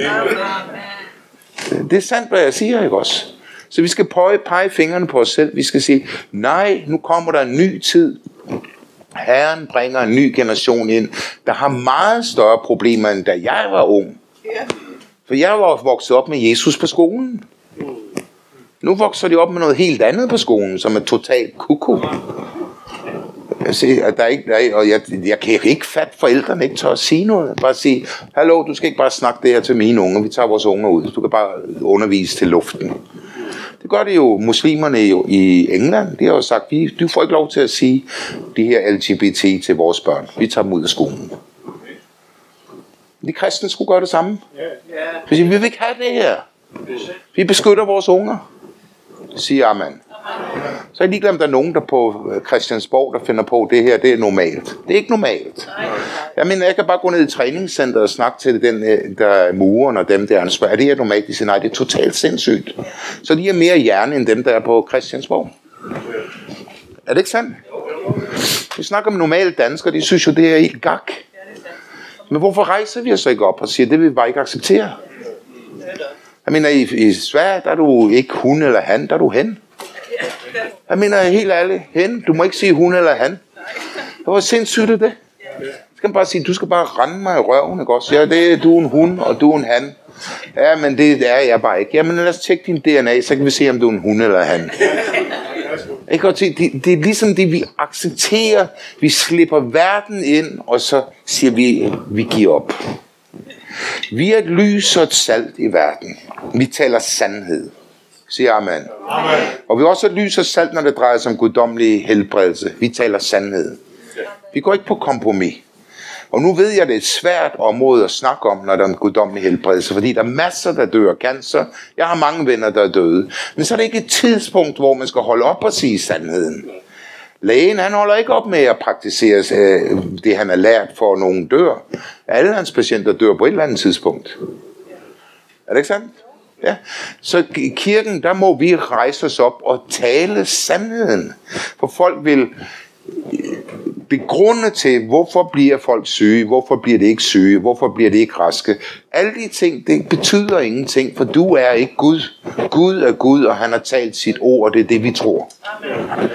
Det er sandt, hvad jeg siger, ikke også? Så vi skal pege, pege fingrene på os selv. Vi skal sige, nej, nu kommer der en ny tid. Herren bringer en ny generation ind, der har meget større problemer, end da jeg var ung. For jeg var vokset op med Jesus på skolen. Nu vokser de op med noget helt andet på skolen, som er totalt kuku. Jeg siger, at der er ikke, der er, og jeg, jeg kan ikke fatte forældrene ikke tør at sige noget. Bare sige, hallo, du skal ikke bare snakke det her til mine unger. Vi tager vores unger ud. Du kan bare undervise til luften. Det gør det jo muslimerne jo i England. De har jo sagt, vi, du får ikke lov til at sige de her LGBT til vores børn. Vi tager dem ud af skolen. De kristne skulle gøre det samme. Vi siger, vi vil ikke have det her. Vi beskytter vores unger. Siger amen. Så er jeg ligeglad, om der er nogen, der på øh, Christiansborg, der finder på, at det her det er normalt. Det er ikke normalt. Jeg mener, jeg kan bare gå ned i træningscenteret og snakke til den, øh, der er muren og dem, der er ansvar. Er det her normalt? De siger, nej, det er totalt sindssygt. Så de har mere hjerne end dem, der er på Christiansborg. Er det ikke sandt? Vi snakker om normale danskere, de synes jo, det er helt gak. Men hvorfor rejser vi os så ikke op og siger, det vil vi bare ikke acceptere? Jeg mener, i, i Sverige, der er du ikke hun eller han, der er du hen. Jeg mener helt ærligt, hen, du må ikke sige hun eller han. Det var sindssygt det. det? Så skal man bare sige, du skal bare rende mig i røven, ikke også? Ja, det er du er en hun, og du er en han. Ja, men det er jeg bare ikke. Jamen lad os tjekke din DNA, så kan vi se, om du er en hun eller han. Ikke? Og det, det, det er ligesom det, vi accepterer. Vi slipper verden ind, og så siger vi, vi giver op. Vi er et lys og et salt i verden. Vi taler sandhed. Sig amen. amen. Og vi er også lys og salt, når det drejer sig om guddommelig helbredelse. Vi taler sandhed. Vi går ikke på kompromis. Og nu ved jeg, at det er et svært område at snakke om, når der er en guddommelig helbredelse, fordi der er masser, der dør af cancer. Jeg har mange venner, der er døde. Men så er det ikke et tidspunkt, hvor man skal holde op og sige sandheden. Lægen, han holder ikke op med at praktisere øh, det, han har lært for, at nogen dør. Alle hans patienter dør på et eller andet tidspunkt. Er det ikke sandt? Ja. Så i kirken, der må vi rejse os op og tale sandheden. For folk vil øh, begrunde til, hvorfor bliver folk syge, hvorfor bliver det ikke syge, hvorfor bliver det ikke raske. Alle de ting, det betyder ingenting, for du er ikke Gud. Gud er Gud, og han har talt sit ord, og det er det, vi tror. Amen.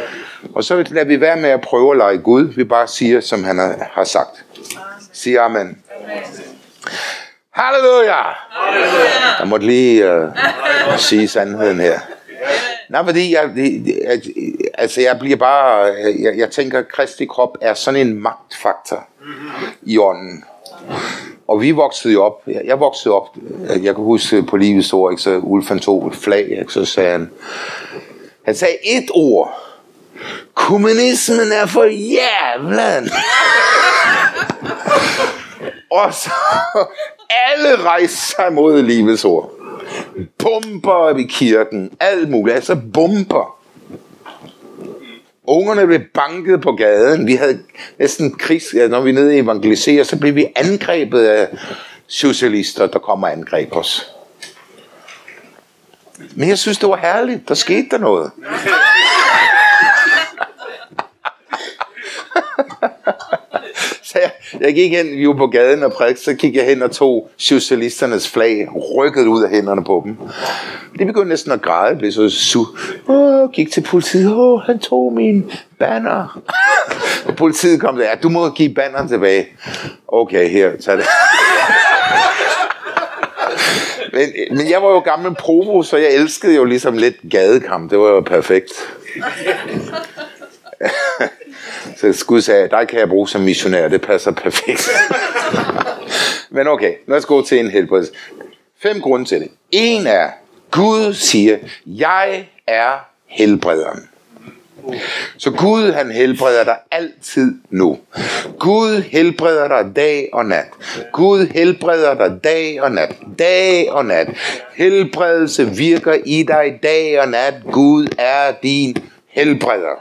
Og så lader vi være med at prøve at lege Gud. Vi bare siger, som han har sagt. Sig amen. amen. Halleluja! Halleluja! Jeg måtte lige uh, sige sandheden her. Nej, fordi jeg, jeg, altså jeg bliver bare, jeg, jeg tænker, at Kristi krop er sådan en magtfaktor i ånden. Og vi voksede jo op, jeg, jeg voksede op, jeg kan huske på livets ord, ikke, så Ulf han tog et flag, ikke, så sagde han, han sagde et ord, kommunismen er for jævlen. [laughs] Og så alle rejste sig mod livets ord. Bomber i kirken, alt muligt, altså bomber. Ungerne blev banket på gaden. Vi havde næsten krigs... Ja, når vi nede evangeliserer, så blev vi angrebet af socialister, der kommer og angreb os. Men jeg synes, det var herligt. Der skete der noget. [laughs] jeg, gik hen, vi var på gaden og prædik, så gik jeg hen og tog socialisternes flag, rykket ud af hænderne på dem. De begyndte næsten at græde, blev så su. Åh, gik til politiet, åh, han tog min banner. og politiet kom der, ja, du må give banneren tilbage. Okay, her, tag det. men, men jeg var jo gammel provo, så jeg elskede jo ligesom lidt gadekamp. Det var jo perfekt. Så Gud sagde, dig kan jeg bruge som missionær, det passer perfekt. [laughs] Men okay, lad os gå til en helbredelse. Fem grunde til det. En er, Gud siger, jeg er helbrederen. Så Gud han helbreder dig altid nu. Gud helbreder dig dag og nat. Gud helbreder dig dag og nat. Dag og nat. Helbredelse virker i dig dag og nat. Gud er din helbreder.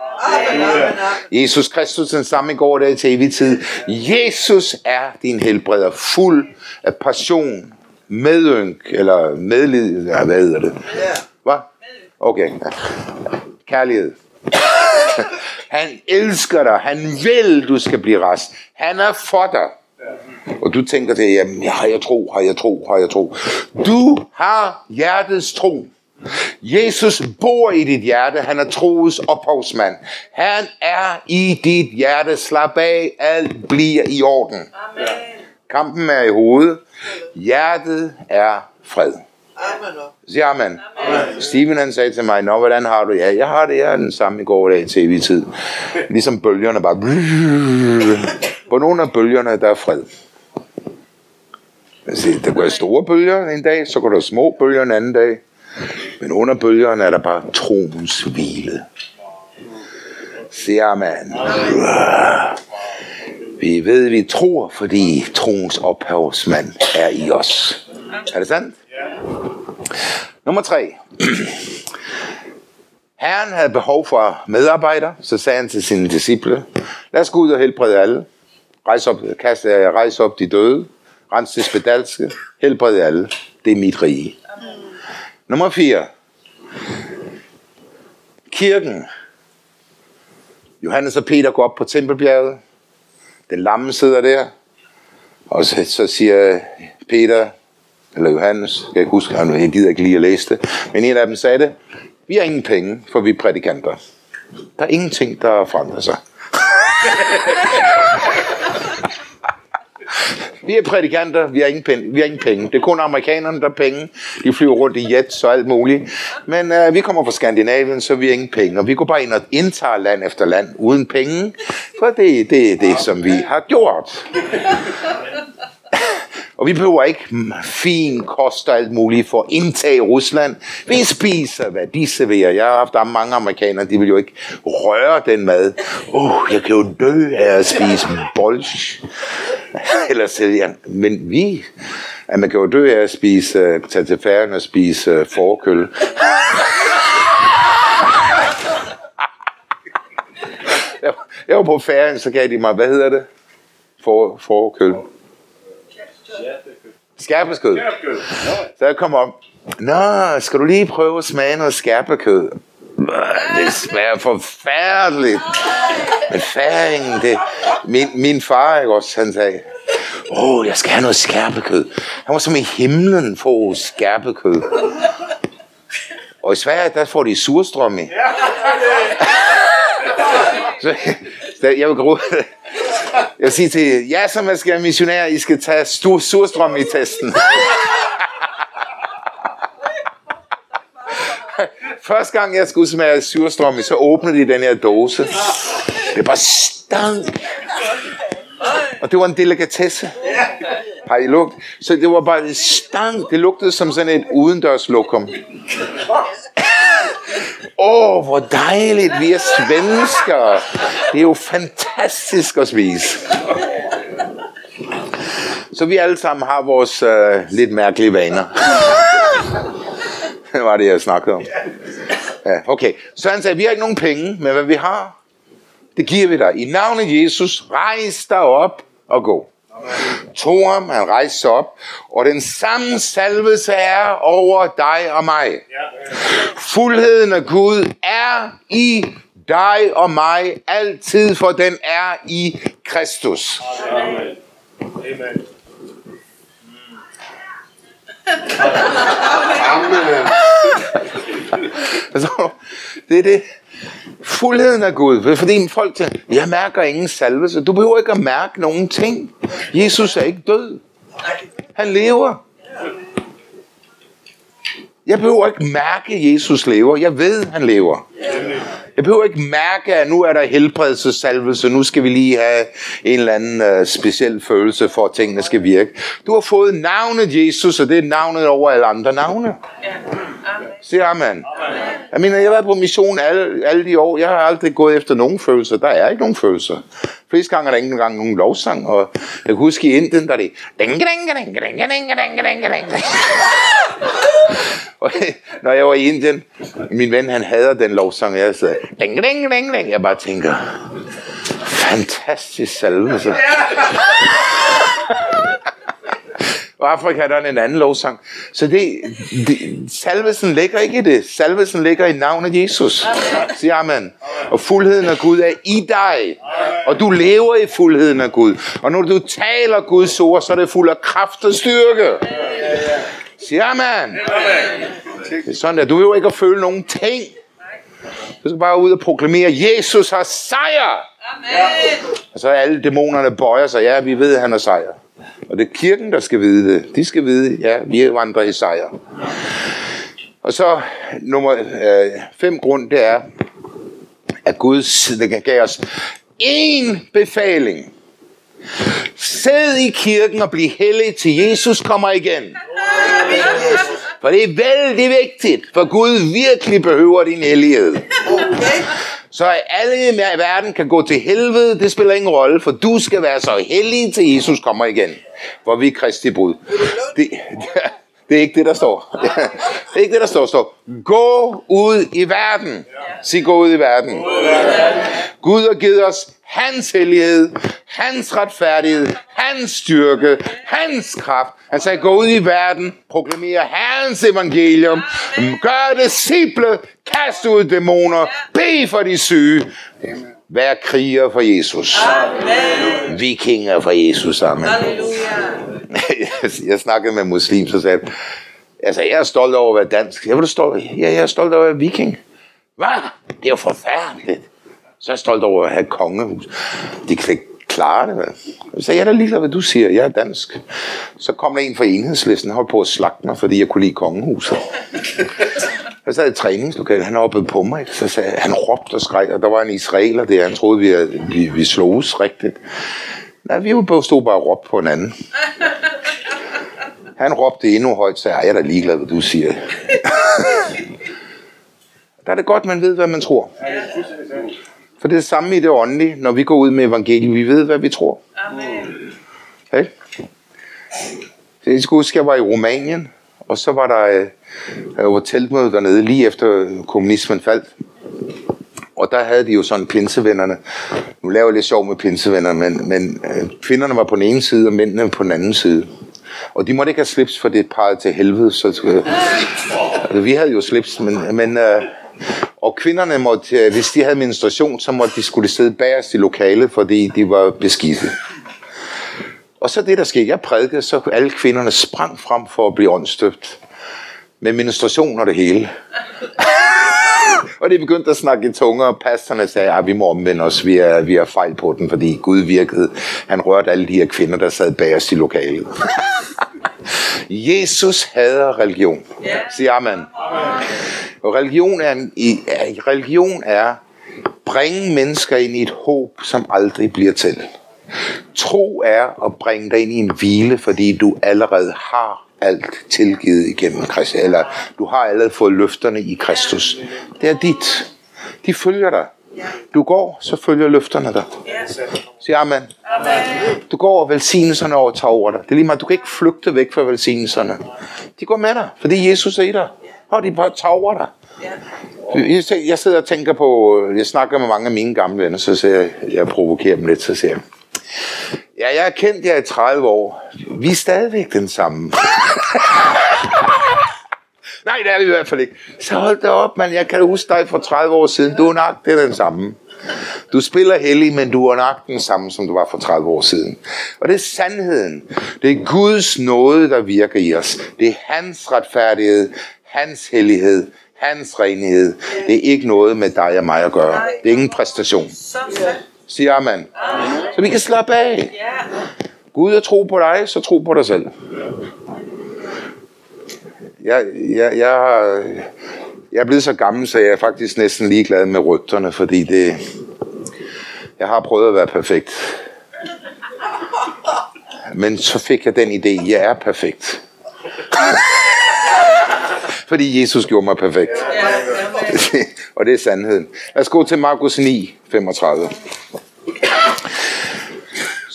Jesus Kristus den samme i går dag til evig tid. Jesus er din helbreder, fuld af passion, medynk, eller medlid, ja, hvad hedder det? Hvad? Okay. Kærlighed. han elsker dig. Han vil, du skal blive rask. Han er for dig. Og du tænker det, jamen, har jeg tro, har jeg tro, har jeg tro. Du har hjertets tro. Jesus bor i dit hjerte. Han er troets ophavsmand. Han er i dit hjerte. Slap af. Alt bliver i orden. Amen. Kampen er i hovedet. Hjertet er fred. Amen. Sig amen. amen. Steven han sagde til mig, Nå, hvordan har du? Ja, jeg har det, jeg er den samme i går dag tv-tid. Ligesom bølgerne bare... [laughs] På nogle af bølgerne, der er fred. Altså, der går store bølger en dag, så går der små bølger en anden dag. Men under bølgerne er der bare troens hvile. Ser amen. Vi ved, vi tror, fordi troens ophavsmand er i os. Er det sandt? Nummer tre. [clears throat] Herren havde behov for medarbejdere, så sagde han til sine disciple, lad os gå ud og helbrede alle. Rejs op, kast, rejs op de døde, rens det spedalske, helbrede alle. Det er mit rige. Amen. Nummer 4. Kirken. Johannes og Peter går op på Tempelbjerget. Den lamme sidder der. Og så, så siger Peter, eller Johannes, jeg kan ikke huske, jeg gider ikke lige at læse det, men en af dem sagde det, vi har ingen penge, for vi er prædikanter. Der er ingenting, der forandrer sig. [laughs] vi er prædikanter, vi har, ingen penge, vi har ingen penge. Det er kun amerikanerne, der har penge. De flyver rundt i jets og alt muligt. Men uh, vi kommer fra Skandinavien, så vi har ingen penge. Og vi går bare ind og indtager land efter land uden penge. For det er det, det, som vi har gjort. Og vi behøver ikke fin kost og alt muligt for at indtage Rusland. Vi spiser, hvad de serverer. Jeg har haft mange amerikanere, de vil jo ikke røre den mad. Åh, oh, jeg kan jo dø af at spise bolsch. [laughs] Eller selv, men vi, at man kan jo dø af at spise, tage til færgen og spise øh, forkøl. [laughs] jeg var på færgen, så gav de mig, hvad hedder det? For, forkøl. Skærpeskød. Så jeg kom op. Nå, skal du lige prøve at smage noget skærpekød? Det smager forfærdeligt. Men færingen, det... Min, min far, ikke også, han sagde, åh, oh, jeg skal have noget skærpekød. Han var som i himlen for skærpekød. Og i Sverige, der får de surstrøm i. Så, så jeg vil gå jeg siger til jer, som er skal missionær, I skal tage stor surstrøm i testen. Første gang jeg skulle smage surstrøm, så åbnede de den her dåse. Det var stank. Og det var en delikatesse. Har I lugt? Så det var bare stank. Det lugtede som sådan et udendørs lokum. Åh, hvor dejligt, vi er svensker. Det er jo fantastisk at spise. Så vi alle sammen har vores øh, lidt mærkelige vaner. det var det, jeg snakkede om. Ja, okay, så han sagde, vi har ikke nogen penge, men hvad vi har, det giver vi dig. I navnet Jesus, rejs dig op og gå. Tog ham, han rejste sig op, og den samme salvelse er over dig og mig. Fuldheden af Gud er i dig og mig altid, for den er i Kristus. Amen. Amen. Amen. [laughs] det er det. Fuldheden af Gud. Fordi folk siger, jeg mærker ingen salvelse. Du behøver ikke at mærke nogen ting. Jesus er ikke død. Han lever. Jeg behøver ikke mærke, at Jesus lever. Jeg ved, at han lever. Jeg behøver ikke mærke, at nu er der helbredelsessalvelse, nu skal vi lige have en eller anden uh, speciel følelse for, at tingene skal virke. Du har fået navnet Jesus, og det er navnet over alle andre navne. Sig amen. amen. Jeg mener, jeg har været på mission alle, alle de år. Jeg har aldrig gået efter nogen følelser. Der er ikke nogen følelser. Flest gange er der ikke engang nogen lovsang, og jeg kan huske i Indien, der er det... Og når jeg var i Indien, min ven han hader den lovsang, og jeg sagde, ding, ding, ding, ding. Jeg bare tænker, fantastisk salvelse. Og Afrika der er en anden lovsang. Så det, det, salvelsen ligger ikke i det. Salvelsen ligger i navnet Jesus. Siger amen. Og fuldheden af Gud er i dig. Og du lever i fuldheden af Gud. Og når du taler Guds ord, så er det fuld af kraft og styrke. Siger amen. Det er sådan der. Du vil jo ikke at føle nogen ting. Du skal bare ud og proklamere, Jesus har sejr. Amen. Og så er alle dæmonerne bøjer sig. Ja, vi ved, at han har sejr. Og det er kirken, der skal vide det. De skal vide, ja, vi vandrer i sejr. Og så nummer øh, fem grund, det er, at Gud gav os én befaling. Sæd i kirken og bliv hellig til Jesus kommer igen. For det er vældig vigtigt, for Gud virkelig behøver din hellighed. Så alle i verden kan gå til helvede, det spiller ingen rolle, for du skal være så hellig til Jesus kommer igen. Hvor vi er Kristi brud. Det, det er ikke det, der står. Det er ikke det, der står. Står, gå ud i verden. Sig gå ud i verden. Gud har givet os hans hellighed, hans retfærdighed, hans styrke, hans kraft. Han sagde, gå ud i verden, proklamere hans evangelium, gør disciple, kast ud dæmoner, bed for de syge, vær kriger for Jesus. Amen. Vikinger for Jesus, amen. Jeg snakkede med muslim, så sagde jeg, altså jeg er stolt over at være dansk. Jeg var stolt, ja, jeg er stolt over at være viking. Hvad? Det er jo forfærdeligt. Så er jeg stolt over at have et kongehus. De kan ikke klare det, vel? Så jeg, er da ligeglad, hvad du siger. Jeg er dansk. Så kom der en fra enhedslisten, holdt på at slagte mig, fordi jeg kunne lide kongehuset. Så sad i træningslokalet, han hoppede på mig, så sagde, han råbte og skreg, og der var en israeler der, han troede, vi, vi, vi sloges rigtigt. Nej, vi var stod bare og råbte på hinanden. Han råbte endnu højt, så jeg er da ligeglad, hvad du siger. der er det godt, man ved, hvad man tror. For det er det samme i det åndelige, når vi går ud med evangeliet. Vi ved, hvad vi tror. Amen. Okay? Jeg skal huske, jeg var i Rumænien, og så var der øh, var teltmøde dernede lige efter kommunismen faldt. Og der havde de jo sådan pinsevennerne. Nu laver jeg lidt sjov med pinsevennerne, men, men øh, kvinderne var på den ene side, og mændene på den anden side. Og de måtte ikke have slips, for det parrede til helvede. Så, øh, altså, vi havde jo slips, men, men øh, og kvinderne måtte, øh, hvis de havde menstruation, så måtte de skulle sidde bagerst i lokalet, fordi de var beskidte. Og så det, der skete, jeg prædikede, så alle kvinderne sprang frem for at blive åndstøbt. Med menstruation og det hele. [laughs] og de begyndte at snakke i tunger, og pastorne sagde, at vi må omvende os, vi er, vi er fejl på den, fordi Gud virkede. Han rørte alle de her kvinder, der sad bagerst i lokalet. [laughs] Jesus hader religion. Sig amen. Og religion er, en, religion er bringe mennesker ind i et håb, som aldrig bliver til. Tro er at bringe dig ind i en hvile, fordi du allerede har alt tilgivet igennem Kristus. Eller du har allerede fået løfterne i Kristus. Det er dit. De følger dig. Du går, så følger løfterne dig. Sig amen. Du går, og velsignelserne over tager over dig. Det er lige meget, du kan ikke flygte væk fra velsignelserne. De går med dig, fordi Jesus er i dig. Og de bare tager over dig. Jeg sidder og tænker på, jeg snakker med mange af mine gamle venner, så siger jeg, jeg provokerer dem lidt, så siger jeg, ja, jeg har kendt jer i 30 år. Vi er stadigvæk den samme. [laughs] Nej, det er vi i hvert fald ikke. Så hold da op, mand. Jeg kan huske dig for 30 år siden. Du er nok det er den samme. Du spiller hellig, men du er nok den samme, som du var for 30 år siden. Og det er sandheden. Det er Guds nåde, der virker i os. Det er hans retfærdighed, hans hellighed, hans renhed. Det er ikke noget med dig og mig at gøre. Det er ingen præstation. Siger amen. Så vi kan slappe af. Gud er tro på dig, så tro på dig selv. Jeg, jeg, jeg, har, jeg er blevet så gammel, så jeg er faktisk næsten ligeglad med rygterne, fordi det, jeg har prøvet at være perfekt. Men så fik jeg den idé, jeg er perfekt. [laughs] fordi Jesus gjorde mig perfekt. [laughs] Og det er sandheden. Lad os gå til Markus 9, 35.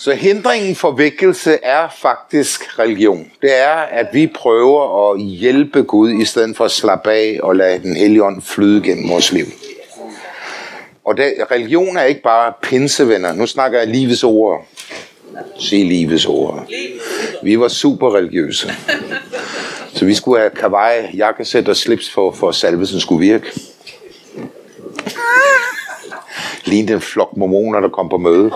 Så hindringen for vækkelse er faktisk religion. Det er, at vi prøver at hjælpe Gud, i stedet for at slappe af og lade den hellige ånd flyde gennem vores liv. Og det, religion er ikke bare pinsevenner. Nu snakker jeg livets ord. Se livets ord. Vi var super religiøse. Så vi skulle have kavaj, jakkesæt og slips for, for at salvelsen skulle virke. Lignede en flok mormoner, der kom på møde.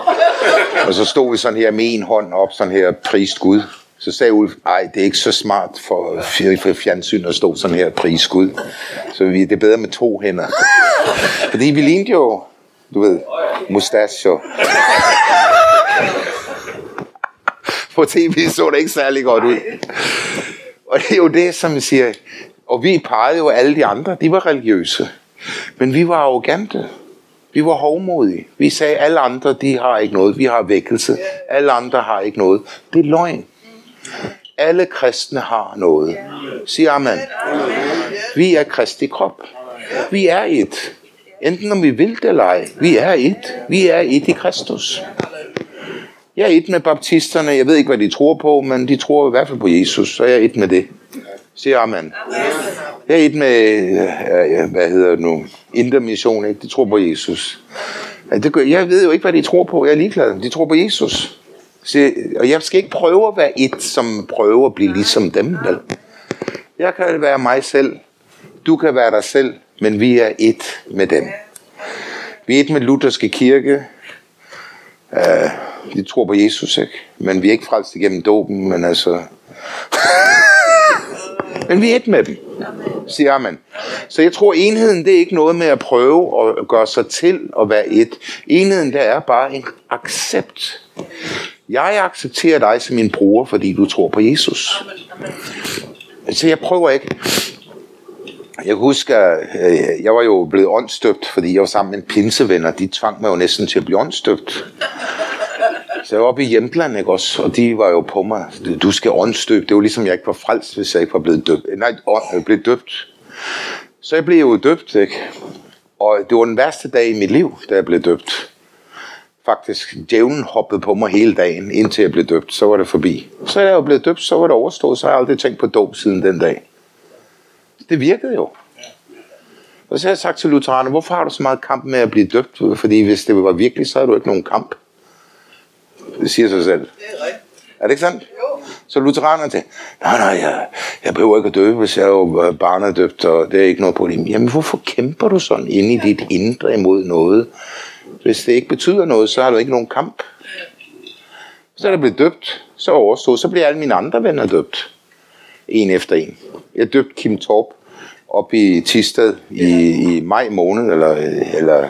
Og så stod vi sådan her med en hånd op, sådan her, prist Gud. Så sagde Ulf, nej, det er ikke så smart for, for fjernsyn at stå sådan her, pris Gud. Så vi, det er bedre med to hænder. Fordi vi lignede jo, du ved, mustache. På tv så det ikke særlig godt ud. Og det er jo det, som jeg siger. Og vi pegede jo alle de andre, de var religiøse. Men vi var arrogante. Vi var hovmodige. Vi sagde, at alle andre, de har ikke noget. Vi har vækkelse. Alle andre har ikke noget. Det er løgn. Alle kristne har noget. Sig amen. Vi er Kristi krop. Vi er et. Enten om vi vil det eller ej. Vi er et. Vi er et i Kristus. Jeg er et med baptisterne. Jeg ved ikke, hvad de tror på, men de tror i hvert fald på Jesus, så jeg er et med det. Sig amen. Jeg er et med, øh, hvad hedder det nu, intermission, ikke? De tror på Jesus. Det gør, jeg ved jo ikke, hvad de tror på. Jeg er ligeglad. De tror på Jesus. Så, og jeg skal ikke prøve at være et, som prøver at blive ligesom dem. Vel? Jeg kan være mig selv. Du kan være dig selv. Men vi er et med dem. Vi er et med lutherske kirke. Uh, de tror på Jesus, ikke? Men vi er ikke frelst igennem dåben, men altså... [laughs] men vi er et med dem, siger man. Så jeg tror, enheden det er ikke noget med at prøve at gøre sig til at være et. Enheden det er bare en accept. Jeg accepterer dig som min bror, fordi du tror på Jesus. Så jeg prøver ikke. Jeg husker, øh, jeg var jo blevet åndstøbt, fordi jeg var sammen med en pinsevenner. De tvang mig jo næsten til at blive åndstøbt. Så jeg var oppe i hjemland, ikke også? Og de var jo på mig. Du skal åndstøbe. Det var ligesom, jeg ikke var frelst, hvis jeg ikke var blevet døbt. Nej, jeg blev døbt. Så jeg blev jo døbt, ikke? Og det var den værste dag i mit liv, da jeg blev døbt. Faktisk, djævlen hoppede på mig hele dagen, indtil jeg blev døbt. Så var det forbi. Så er jeg jo blevet døbt, så var det overstået. Så har jeg aldrig tænkt på dåb siden den dag. Det virkede jo. Og så har jeg sagt til lutheranerne, hvorfor har du så meget kamp med at blive døbt? Fordi hvis det var virkelig, så havde du ikke nogen kamp. Det siger sig selv. Det er rigtigt. Er det ikke sandt? Jo. Så lutheranerne til, nej, nej, jeg, jeg behøver ikke at døbe, hvis jeg er jo barnedøbt, og det er ikke noget problem. Jamen, hvorfor kæmper du sådan inde i dit indre imod noget? Hvis det ikke betyder noget, så har du ikke nogen kamp. Så er der blevet døbt, så overstået, så bliver alle mine andre venner døbt. En efter en. Jeg døbte Kim Torp op i Tisted i, i maj måned, eller, eller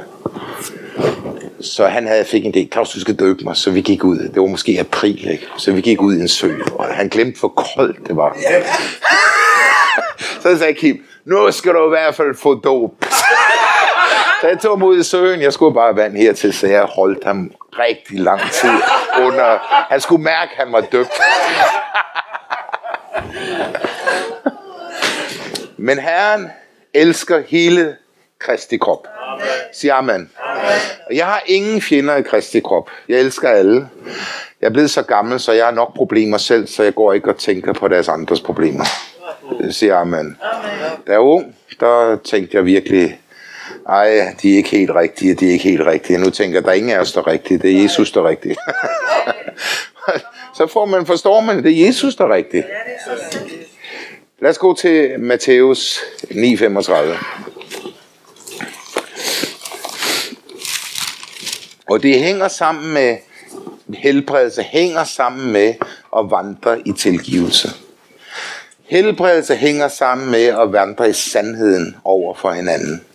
så han havde fik en idé, Claus, du skal døbe mig, så vi gik ud. Det var måske april, ikke? Så vi gik ud i en sø, og han glemte, hvor koldt det var. [laughs] så sagde Kim, nu skal du i hvert fald få dåb. [laughs] så jeg tog ham ud i søen, jeg skulle bare vand hertil, så jeg holdt ham rigtig lang tid under. Han skulle mærke, at han var døbt. [laughs] Men Herren elsker hele Kristi krop. Siger amen. Og jeg har ingen fjender i Kristi krop. Jeg elsker alle. Jeg er blevet så gammel, så jeg har nok problemer selv, så jeg går ikke og tænker på deres andres problemer. Siger amen. Da jeg var ung, der tænkte jeg virkelig, ej, de er ikke helt rigtige, de er ikke helt rigtige. Nu tænker jeg, der er ingen af os, der er rigtige. Det er Jesus, der er rigtig. [laughs] så får man, forstår man, det er Jesus, der er rigtig. Lad os gå til Matthæus 9:35. Og det hænger sammen med helbredelse, hænger sammen med at vandre i tilgivelse. Helbredelse hænger sammen med at vandre i sandheden over for hinanden.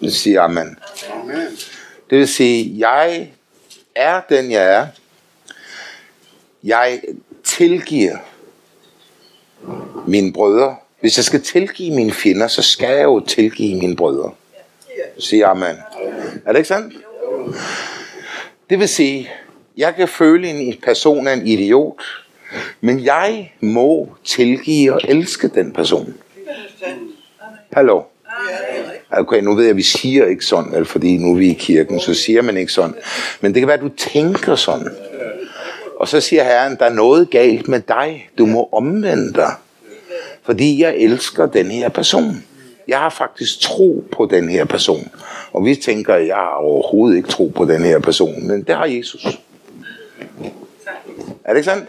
Det siger amen. Amen. Det vil sige, jeg er den, jeg er. Jeg tilgiver mine brødre. Hvis jeg skal tilgive mine fjender, så skal jeg jo tilgive mine brødre. Siger amen. Er det ikke sandt? Det vil sige, jeg kan føle, en person er en idiot, men jeg må tilgive og elske den person. Hallo? Okay, nu ved jeg, at vi siger ikke sådan, vel, fordi nu er vi i kirken, så siger man ikke sådan. Men det kan være, at du tænker sådan. Og så siger Herren, der er noget galt med dig. Du må omvende dig. Fordi jeg elsker den her person. Jeg har faktisk tro på den her person. Og vi tænker, at jeg har overhovedet ikke tro på den her person. Men det har Jesus. Er det ikke sandt?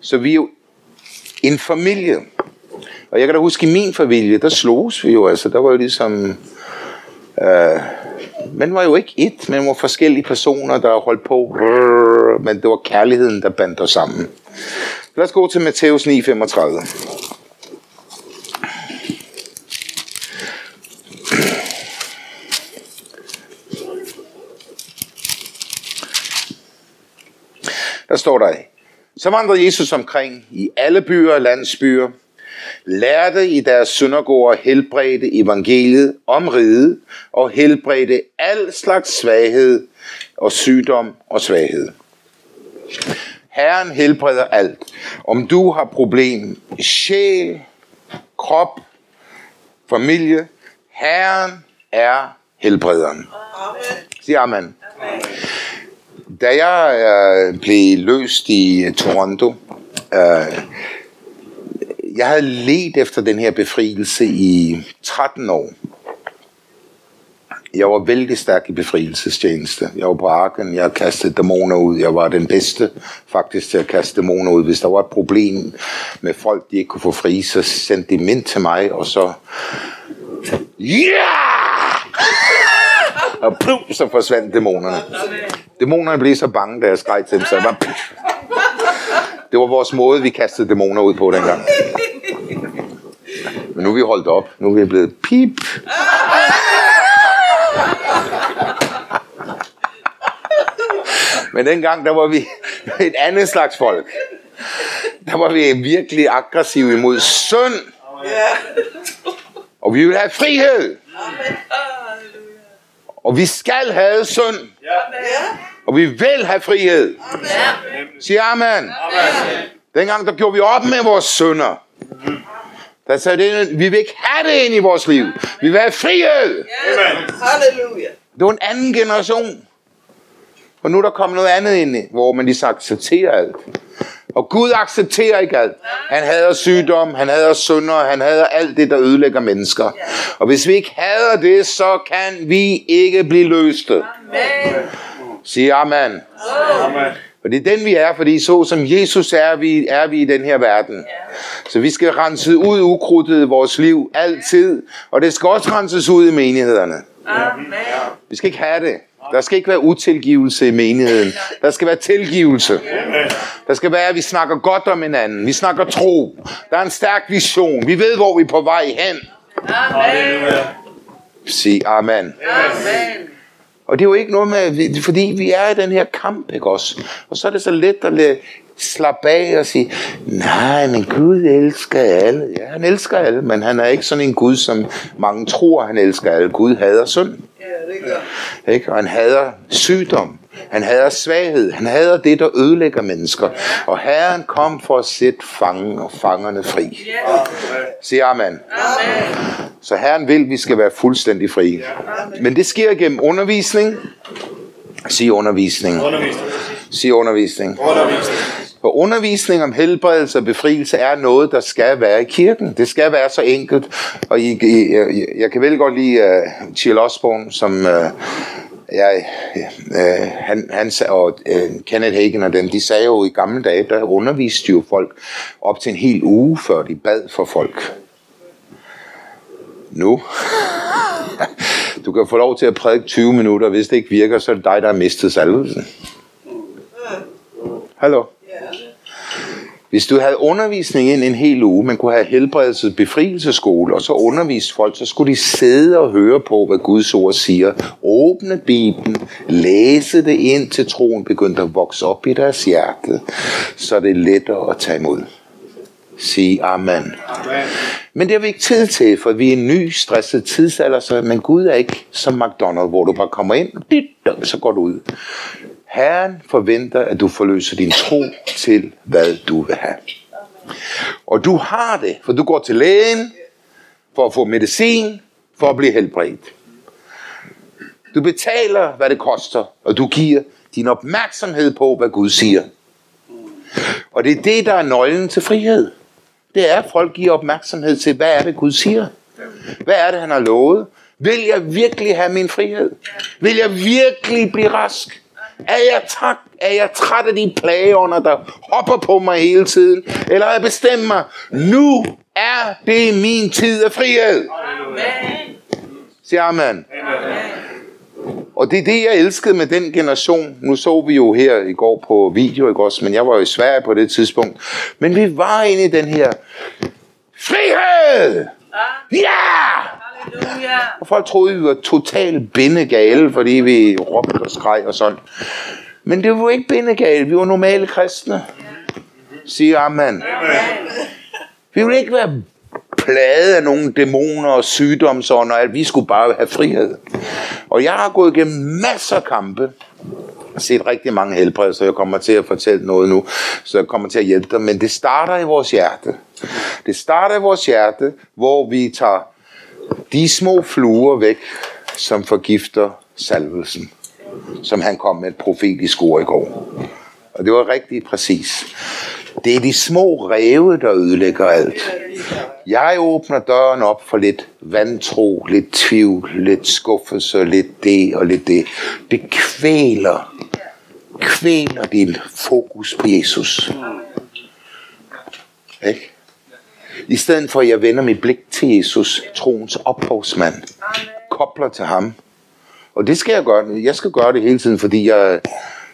Så vi er jo en familie. Og jeg kan da huske, i min familie, der slogs vi jo. Altså, der var jo ligesom... Øh, man var jo ikke et, men var forskellige personer, der holdt på. Men det var kærligheden, der bandt os sammen. Lad os gå til Matthæus 9:35. Der står der, så vandrede Jesus omkring i alle byer og landsbyer, lærte i deres synagoger helbredte evangeliet om riget og helbredte al slags svaghed og sygdom og svaghed. Herren helbreder alt. Om du har problem i sjæl, krop, familie, Herren er helbrederen. Sig amen. Da jeg øh, blev løst i øh, Toronto, øh, jeg havde let efter den her befrielse i 13 år. Jeg var vældig stærk i befrielsestjeneste. Jeg var på arken, jeg kastede dæmoner ud. Jeg var den bedste faktisk til at kaste dæmoner ud. Hvis der var et problem med folk, de ikke kunne få fri, så sendte de mind til mig, og så... Ja! Yeah! Og plum, så forsvandt dæmonerne. Dæmonerne blev så bange, da jeg skreg til dem, så jeg bare... Det var vores måde, vi kastede dæmoner ud på dengang. Men nu er vi holdt op. Nu er vi blevet pip. Men dengang, der var vi et andet slags folk. Der var vi virkelig aggressive imod synd. Og vi vil have frihed. Og vi skal have synd. Og vi vil have frihed. Sig amen. Dengang der gjorde vi op med vores synder. Der sagde det, vi vil ikke have det ind i vores liv. Vi vil have frihed. Halleluja. Det var en anden generation. Og nu er der kommet noget andet ind, hvor man lige accepterer alt. Og Gud accepterer ikke alt. Han hader sygdom, han hader synder, han hader alt det, der ødelægger mennesker. Og hvis vi ikke hader det, så kan vi ikke blive løste. Sig amen. Amen. Og det er den, vi er, fordi så som Jesus er vi, er vi i den her verden. Så vi skal rense ud ukrudtet i vores liv altid. Og det skal også renses ud i menighederne. Amen. Vi skal ikke have det. Der skal ikke være utilgivelse i menigheden. Der skal være tilgivelse. Der skal være, at vi snakker godt om hinanden. Vi snakker tro. Der er en stærk vision. Vi ved, hvor vi er på vej hen. Amen. Sig amen. Amen. Og det er jo ikke noget med, fordi vi er i den her kamp, ikke også? Og så er det så let at lade slappe af og sige, nej, men Gud elsker alle. Ja, han elsker alle, men han er ikke sådan en Gud, som mange tror, han elsker alle. Gud hader synd. Ja, det gør. Ikke? Og han hader sygdom. Han hader svaghed. Han hader det, der ødelægger mennesker. Og Herren kom for at sætte fangen og fangerne fri. Sig amen. Amen. Så Herren vil, at vi skal være fuldstændig frie. Men det sker gennem undervisning. Sig undervisning. Undervisning. Sig undervisning. Undervisning. For undervisning om helbredelse og befrielse er noget, der skal være i kirken. Det skal være så enkelt. Og I, I, jeg, jeg kan vel godt lide øh, uh, Chiel Osborne, som uh, jeg, uh, han, han sag- og uh, Kenneth Hagen og dem, de sagde jo i gamle dage, der underviste de jo folk op til en hel uge, før de bad for folk. Nu. [laughs] Du kan få lov til at prædike 20 minutter, hvis det ikke virker, så er det dig, der har mistet salvelsen. Hallo? Hvis du havde undervisning ind en hel uge, man kunne have helbredelse befrielseskole, og så undervise folk, så skulle de sidde og høre på, hvad Guds ord siger. Åbne Bibelen, læse det ind til troen begyndte at vokse op i deres hjerte, så det er lettere at tage imod. Sig amen. Amen. Men det har vi ikke tid til, for vi er en ny, stresset tidsalder, så, men Gud er ikke som McDonald's, hvor du bare kommer ind, dit, så går du ud. Herren forventer, at du forløser din tro til, hvad du vil have. Og du har det, for du går til lægen for at få medicin, for at blive helbredt. Du betaler, hvad det koster, og du giver din opmærksomhed på, hvad Gud siger. Og det er det, der er nøglen til frihed. Det er, at folk giver opmærksomhed til, hvad er det, Gud siger? Hvad er det, han har lovet? Vil jeg virkelig have min frihed? Vil jeg virkelig blive rask? Er jeg, træt, er jeg træt af de plageånder, der hopper på mig hele tiden? Eller har jeg bestemt mig, nu er det min tid af frihed? Amen. Siger amen. Og det er det, jeg elskede med den generation. Nu så vi jo her i går på video, ikke også? Men jeg var jo i Sverige på det tidspunkt. Men vi var inde i den her frihed! Ja! Halleluja. Og folk troede, vi var totalt bindegale, fordi vi råbte og skreg og sådan. Men det var ikke bindegale, vi var normale kristne. Siger amen. Vi ville ikke være plaget af nogle dæmoner og sygdomsånder, at vi skulle bare have frihed. Og jeg har gået igennem masser af kampe, set rigtig mange helbred, så jeg kommer til at fortælle noget nu, så jeg kommer til at hjælpe dig. Men det starter i vores hjerte. Det starter i vores hjerte, hvor vi tager de små fluer væk, som forgifter salvelsen, som han kom med et profetisk ord i går. Og det var rigtig præcis. Det er de små ræve, der ødelægger alt. Jeg åbner døren op for lidt vantro, lidt tvivl, lidt skuffelse, lidt det og lidt det. Det kvæler, kvæler din fokus på Jesus. Ikke? I stedet for at jeg vender mit blik til Jesus, troens ophavsmand, kobler til ham. Og det skal jeg gøre. Jeg skal gøre det hele tiden, fordi jeg,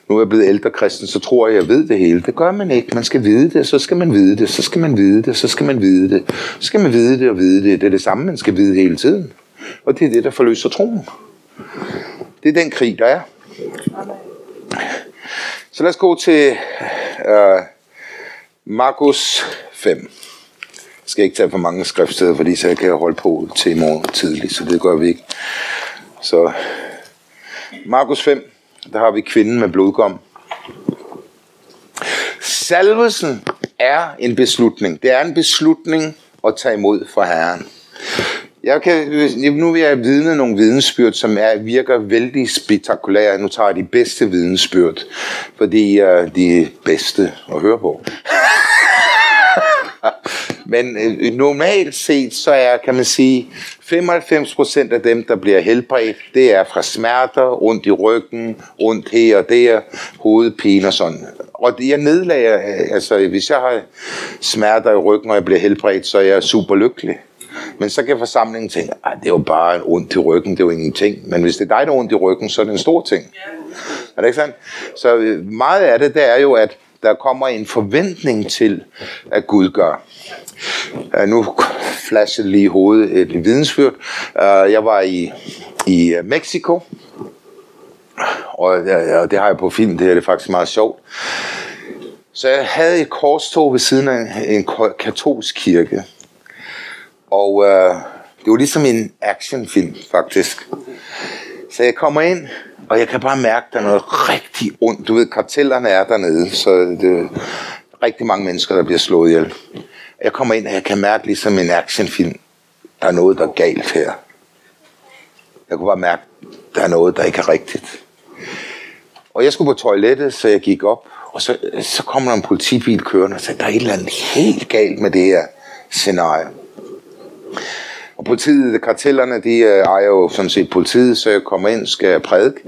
nu er jeg blevet ældre kristen, så tror jeg, jeg ved det hele. Det gør man ikke. Man skal vide det, så skal man vide det, så skal man vide det, så skal man vide det. Så skal man vide det og vide det. Det er det samme, man skal vide hele tiden. Og det er det, der forløser troen. Det er den krig, der er. Så lad os gå til øh, Markus 5. Skal ikke tage for mange skriftsteder, fordi så kan jeg holde på til i morgen tidligt, så det gør vi ikke. Så Markus 5, der har vi kvinden med blodgom. Salvelsen er en beslutning. Det er en beslutning at tage imod fra Herren. Jeg kan, nu vil jeg vidne nogle vidensbyrd, som er, virker vældig spektakulære. Nu tager jeg de bedste vidensbyrd, fordi øh, de er bedste at høre på. [laughs] Men øh, normalt set, så er, kan man sige, 95% af dem, der bliver helbredt, det er fra smerter, ondt i ryggen, ondt her og der, hovedpine og sådan. Og det, jeg nedlager, øh, altså hvis jeg har smerter i ryggen, og jeg bliver helbredt, så er jeg super lykkelig. Men så kan forsamlingen tænke, at det er jo bare en ondt i ryggen, det er jo ingenting. Men hvis det er dig, der er ondt i ryggen, så er det en stor ting. Er det ikke sandt? Så øh, meget af det, det er jo, at der kommer en forventning til, at Gud gør. Uh, nu flashede lige i hovedet et vidensfyrt. Uh, jeg var i, i øh, Mexico, og ja, det har jeg på film, det er det faktisk meget sjovt. Så jeg havde et korstog ved siden af en katolsk kirke. Og øh, det var ligesom en actionfilm, faktisk. Så jeg kommer ind, og jeg kan bare mærke, at der er noget rigtig ondt. Du ved, kartellerne er dernede, så det er rigtig mange mennesker, der bliver slået ihjel. Jeg kommer ind, og jeg kan mærke ligesom en actionfilm. Der er noget, der er galt her. Jeg kunne bare mærke, at der er noget, der ikke er rigtigt. Og jeg skulle på toilettet, så jeg gik op, og så, så kommer der en politibil kørende og sagde, der er et eller andet helt galt med det her scenarie. Og politiet, kartellerne, de øh, ejer jo sådan set politiet, så jeg kommer ind, skal jeg prædike.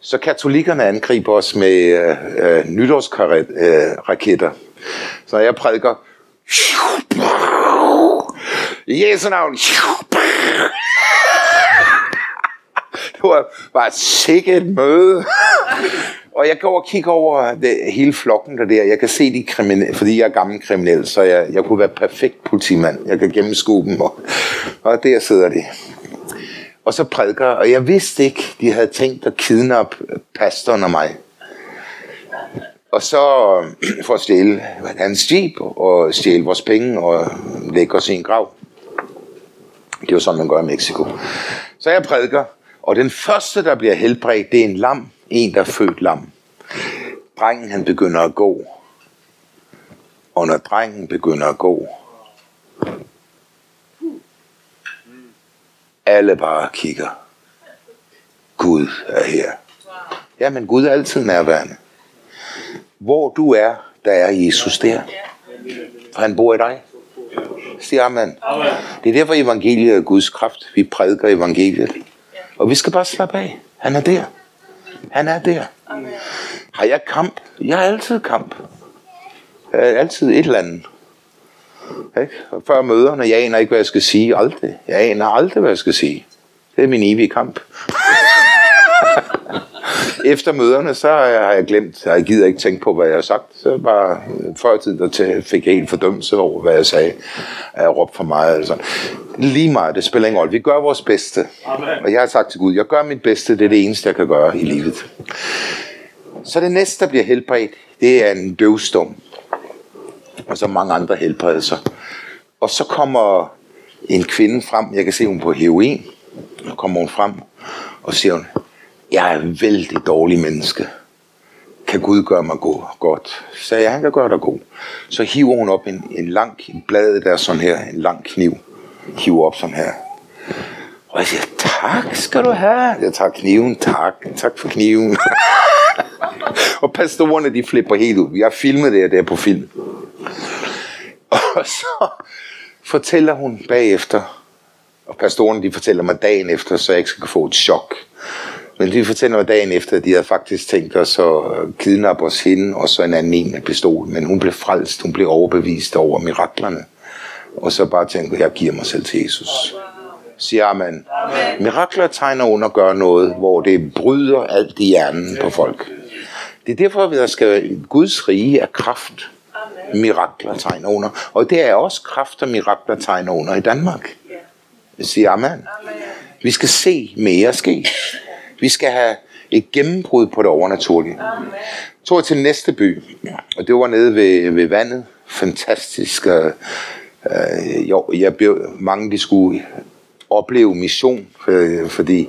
Så katolikkerne angriber os med øh, øh, nytårsraketter. Øh, så jeg prædiker, i Jesu navn, det var bare sikkert møde. Og jeg går og kigger over øh, det, hele flokken der der. Jeg kan se de kriminelle, fordi jeg er gammel kriminel, så jeg, jeg kunne være perfekt politimand. Jeg kan gennemskue dem, og, og der sidder de. Og så prædiker, og jeg vidste ikke, de havde tænkt at kidnappe øh, pastoren og mig. Og så øh, for at stjæle hans jeep og stjæle vores penge og lægge os i en grav. Det er jo sådan, man gør i Mexico. Så jeg prædiker, og den første, der bliver helbredt, det er en lam, en, der er født lam. Drengen, han begynder at gå. Og når drengen begynder at gå, alle bare kigger. Gud er her. Ja, men Gud er altid nærværende. Hvor du er, der er Jesus der. For han bor i dig. Siger amen. Det er derfor evangeliet er Guds kraft. Vi prædiker evangeliet. Og vi skal bare slappe af. Han er der. Han er der. Har jeg kamp? Jeg har altid kamp. Jeg har altid et eller andet. Ikke? Før møderne, jeg aner ikke, hvad jeg skal sige. Aldrig. Jeg aner aldrig, hvad jeg skal sige. Det er min evige kamp. [laughs] Efter møderne, så har jeg glemt, jeg gider ikke tænke på, hvad jeg har sagt. Så bare før tid, der til, fik jeg helt fordømmelse over, hvad jeg sagde. Jeg råbte for meget. Eller sådan. Lige meget, det spiller ingen rolle. Vi gør vores bedste. Og jeg har sagt til Gud, jeg gør mit bedste, det er det eneste, jeg kan gøre i livet. Så det næste, der bliver helbredt, det er en døvstum. Og så mange andre helbredelser. Og så kommer en kvinde frem, jeg kan se hun på heroin, så kommer hun frem og siger hun, jeg er en vældig dårlig menneske. Kan Gud gøre mig god, godt? Så jeg, han kan gøre dig god. Så hiver hun op en, en lang blad, der sådan her, en lang kniv. Hiver op sådan her. Og jeg siger, tak skal du have. Jeg tager kniven, tak. Tak for kniven. [laughs] og pastorerne, de flipper helt ud. Jeg har filmet det der på film. Og så fortæller hun bagefter, og pastorerne de fortæller mig dagen efter, så jeg ikke skal få et chok. Men de fortæller mig dagen efter, at de havde faktisk tænkt os at kidnappe os hende, og så en anden en med pistol. Men hun blev frelst, hun blev overbevist over miraklerne. Og så bare tænkte, jeg giver mig selv til Jesus. Siger amen. amen. Mirakler tegner under at gøre noget, hvor det bryder alt i hjernen på folk. Det er derfor, at der skal Guds rige af kraft. Mirakler tegner under. Og det er også kraft og mirakler tegner under i Danmark. Siger amen. Vi skal se mere ske. Vi skal have et gennembrud på det overnaturlige. Amen. tog jeg til næste by, og det var nede ved, ved vandet. Fantastisk. Øh, jo, jeg blev, mange de skulle opleve mission, øh, fordi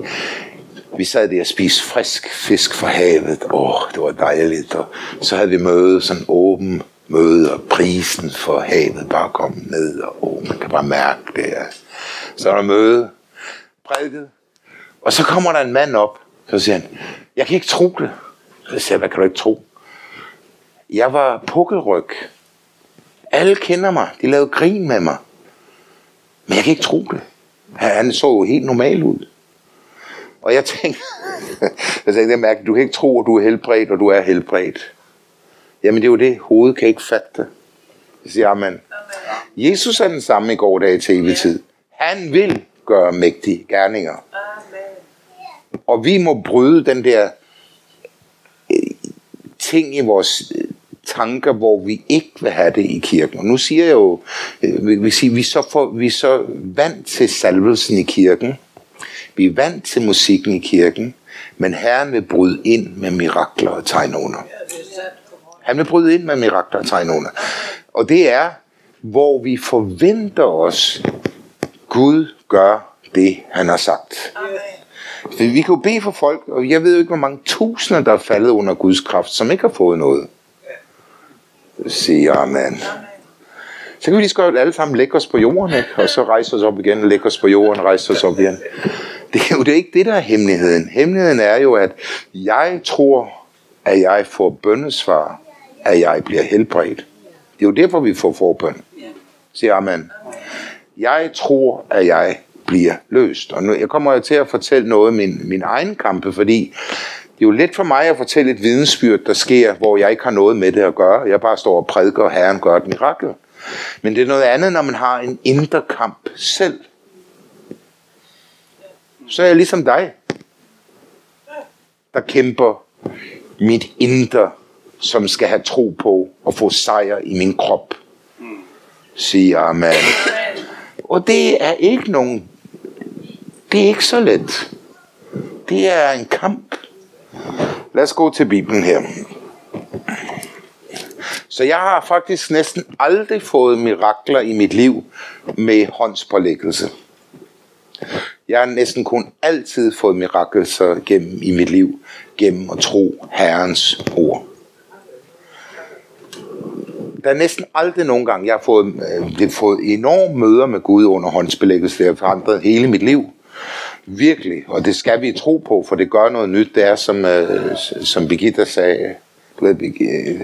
vi sad der og spiste frisk fisk fra havet. Åh, oh, det var dejligt. Og så havde vi møde, sådan åben møde, og prisen for havet bare kom ned, og oh, man kan bare mærke det. Så er der møde, prædiket, og så kommer der en mand op, så siger han, jeg kan ikke tro det. Så siger jeg, hvad kan du ikke tro? Jeg var pukkelryg. Alle kender mig. De lavede grin med mig. Men jeg kan ikke tro det. Han så jo helt normal ud. Og jeg tænkte, [laughs] jeg tænkte, mærke, du kan ikke tro, at du er helbredt, og du er helbredt. Jamen det er jo det, hovedet kan ikke fatte det. Jeg siger, amen. Jesus er den samme i går dag til evig tid. Han vil gøre mægtige gerninger. Og vi må bryde den der øh, ting i vores øh, tanker, hvor vi ikke vil have det i kirken. Og nu siger jeg jo, øh, vi, siger, vi, så får, vi er så vant til salvelsen i kirken. Vi er vant til musikken i kirken. Men Herren vil bryde ind med mirakler og tegn under. Han vil bryde ind med mirakler og tegn under. Og det er, hvor vi forventer os, Gud gør det, han har sagt. Amen. For vi kan jo bede for folk, og jeg ved jo ikke, hvor mange tusinder, der er faldet under Guds kraft, som ikke har fået noget. Siger amen. Så kan vi lige så godt alle sammen lægge os på jorden, ikke? og så rejse os op igen, lægge os på jorden, rejse os op igen. Det er jo det er ikke det, der er hemmeligheden. Hemmeligheden er jo, at jeg tror, at jeg får bøndesvar, at jeg bliver helbredt. Det er jo derfor, vi får forbøn. Siger amen. Jeg tror, at jeg bliver løst. Og nu, jeg kommer jo til at fortælle noget om min, min egen kampe, fordi det er jo let for mig at fortælle et vidensbyrd, der sker, hvor jeg ikke har noget med det at gøre. Jeg bare står og prædiker, og Herren gør et mirakel. Men det er noget andet, når man har en indre kamp selv. Så er jeg ligesom dig, der kæmper mit indre, som skal have tro på og få sejr i min krop. Siger amen. Og det er ikke nogen det er ikke så let. Det er en kamp. Lad os gå til Bibelen her. Så jeg har faktisk næsten aldrig fået mirakler i mit liv med håndspålæggelse. Jeg har næsten kun altid fået mirakler gennem i mit liv, gennem at tro Herrens ord. Der er næsten aldrig nogen gang, jeg har fået, øh, fået enorme møder med Gud under håndsbelæggelse. Det har forandret hele mit liv. Virkelig, og det skal vi tro på, for det gør noget nyt. Det er, som, øh, som Birgitta sagde, øh,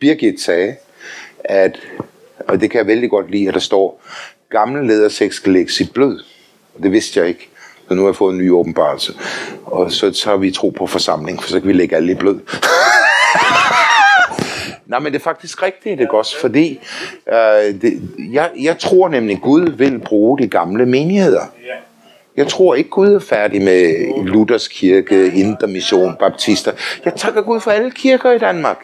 Birgit sagde, at, og det kan jeg vældig godt lide, at der står, gamle lædersæk skal lægges i blød. Og det vidste jeg ikke. Så nu har jeg fået en ny åbenbarelse. Og så tager vi tro på forsamling, for så kan vi lægge alle i blød. [laughs] Nej, men det er faktisk rigtigt, det også, fordi øh, det, jeg, jeg tror nemlig, Gud vil bruge de gamle menigheder. Jeg tror ikke, Gud er færdig med Luthers kirke, Indre Mission, Baptister. Jeg takker Gud for alle kirker i Danmark.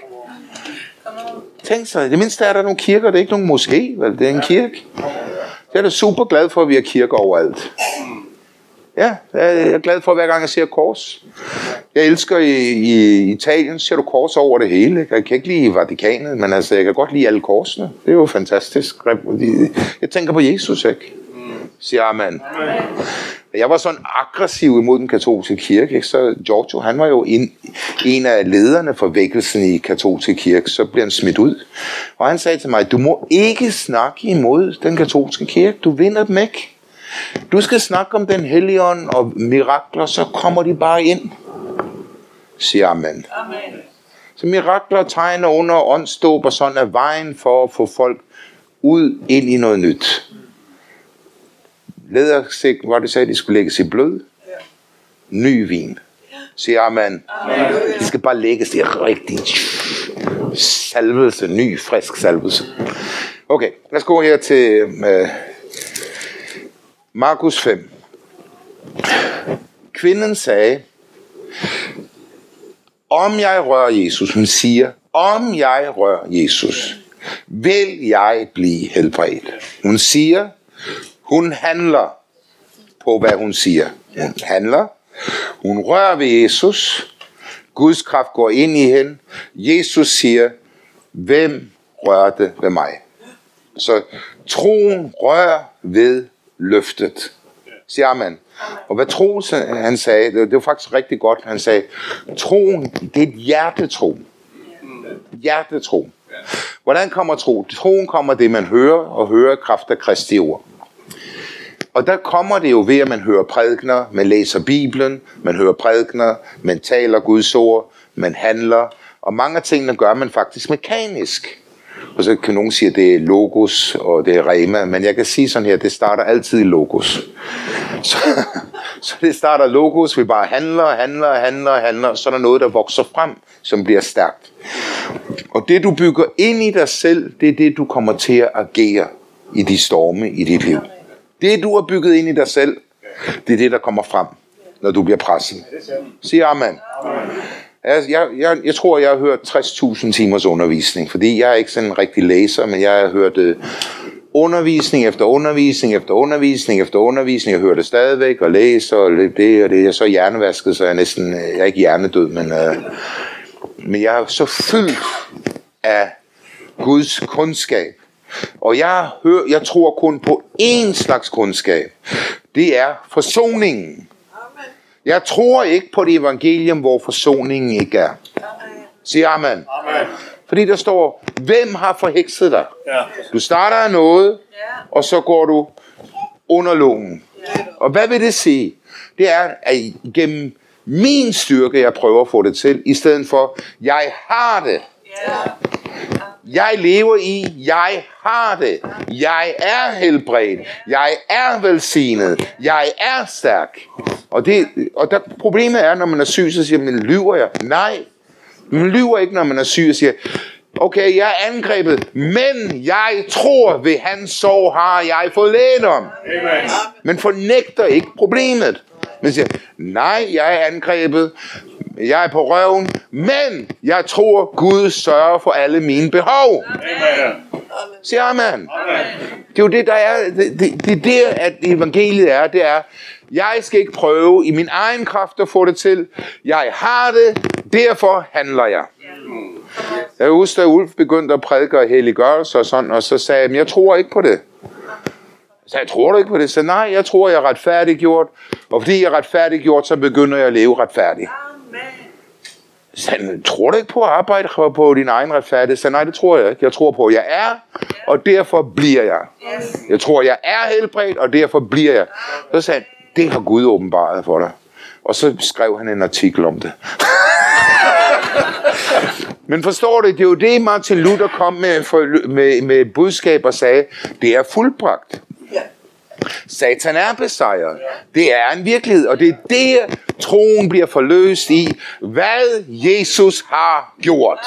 Tænk sig, det mindste er der nogle kirker, det er ikke nogen moské, vel? det er en kirke. Jeg er da super glad for, at vi har kirker overalt. Ja, jeg er glad for, hver gang jeg ser kors. Jeg elsker i, i Italien, ser du kors over det hele. Jeg kan ikke lide Vatikanet, men altså, jeg kan godt lide alle korsene. Det er jo fantastisk. Jeg tænker på Jesus, ikke? Siger amen. Jeg var sådan aggressiv imod den katolske kirke, ikke? så Giorgio, han var jo en, en af lederne for vækkelsen i katolske kirke, så blev han smidt ud. Og han sagde til mig, du må ikke snakke imod den katolske kirke, du vinder dem ikke. Du skal snakke om den hellige ånd og mirakler, så kommer de bare ind. Siger amen. Amen. Så mirakler, tegner under åndsdåb og sådan er vejen for at få folk ud ind i noget nyt. Lædersæk, hvor det sagde, at de skulle lægges i blød. Ny vin. Siger amen. De skal bare lægges i rigtig salvelse, ny, frisk salvelse. Okay, lad os gå her til uh, Markus 5. Kvinden sagde, om jeg rører Jesus, hun siger, om jeg rører Jesus, vil jeg blive helbredt. Hun siger, hun handler på, hvad hun siger. Hun handler, hun rører ved Jesus, Guds kraft går ind i hende. Jesus siger, hvem rørte ved mig? Så troen rører ved løftet. Siger amen. Og hvad Troels han sagde, det var faktisk rigtig godt, han sagde, troen, det er et hjertetro. Hjertetro. Hvordan kommer tro? Troen kommer det, man hører, og hører kraft af Kristi ord. Og der kommer det jo ved, at man hører prædikner, man læser Bibelen, man hører prædikner, man taler Guds ord, man handler, og mange af tingene gør man faktisk mekanisk. Og så kan nogen sige, at det er logos, og det er rema, men jeg kan sige sådan her, det starter altid i logos. Så, så det starter logos, vi bare handler, handler, handler, handler, så er der noget, der vokser frem, som bliver stærkt. Og det du bygger ind i dig selv, det er det, du kommer til at agere i de storme i dit liv. Det du har bygget ind i dig selv, det er det, der kommer frem, når du bliver presset. Sig amen. Jeg, jeg, jeg, jeg tror, jeg har hørt 60.000 timers undervisning, fordi jeg er ikke sådan en rigtig læser, men jeg har hørt uh, undervisning efter undervisning efter undervisning efter undervisning. Jeg hører det stadigvæk og læser og det og det. Jeg er så hjernevasket, så jeg er næsten, øh, jeg er ikke hjernedød, men, uh, men jeg er så fyldt af Guds kundskab. Og jeg, hører, jeg tror kun på én slags kundskab. Det er forsoningen. Jeg tror ikke på det evangelium, hvor forsoningen ikke er. Sig amen. Amen. Fordi der står, hvem har forhekset dig? Ja. Du starter af noget, og så går du under lungen. Og hvad vil det sige? Det er, at gennem min styrke, jeg prøver at få det til, i stedet for, jeg har det. Jeg lever i, jeg har det. Jeg er helbredt. Jeg er velsignet. Jeg er stærk. Og, det, og der, problemet er, når man er syg, så siger man, lyver jeg? Nej, man lyver ikke, når man er syg og siger, okay, jeg er angrebet, men jeg tror, ved hans sorg har jeg fået lægen om. Amen. Men fornægter ikke problemet. Men siger, nej, jeg er angrebet, jeg er på røven, men jeg tror, Gud sørger for alle mine behov. Amen. Siger amen. Amen. Det er jo det, der er, det, det, det er der, at evangeliet er, det er, jeg skal ikke prøve i min egen kraft at få det til. Jeg har det, derfor handler jeg. Jeg husker, da Ulf begyndte at prædike og helliggørelse og sådan, og så sagde jeg, jeg tror ikke på det. Så jeg tror du ikke på det? Så nej, jeg tror, jeg er retfærdiggjort. Og fordi jeg er retfærdiggjort, så begynder jeg at leve retfærdigt. Så tror du ikke på at arbejde på din egen retfærdighed? Så nej, det tror jeg ikke. Jeg tror på, at jeg er, og derfor bliver jeg. Jeg tror, jeg er helbredt, og derfor bliver jeg. Så sagde han, det har Gud åbenbaret for dig. Og så skrev han en artikel om det. [laughs] Men forstår du, det er jo det, Martin Luther kom med, for, med, med budskab og sagde, det er fuldbragt. Satan er besejret. Det er en virkelighed, og det er der, troen bliver forløst i, hvad Jesus har gjort.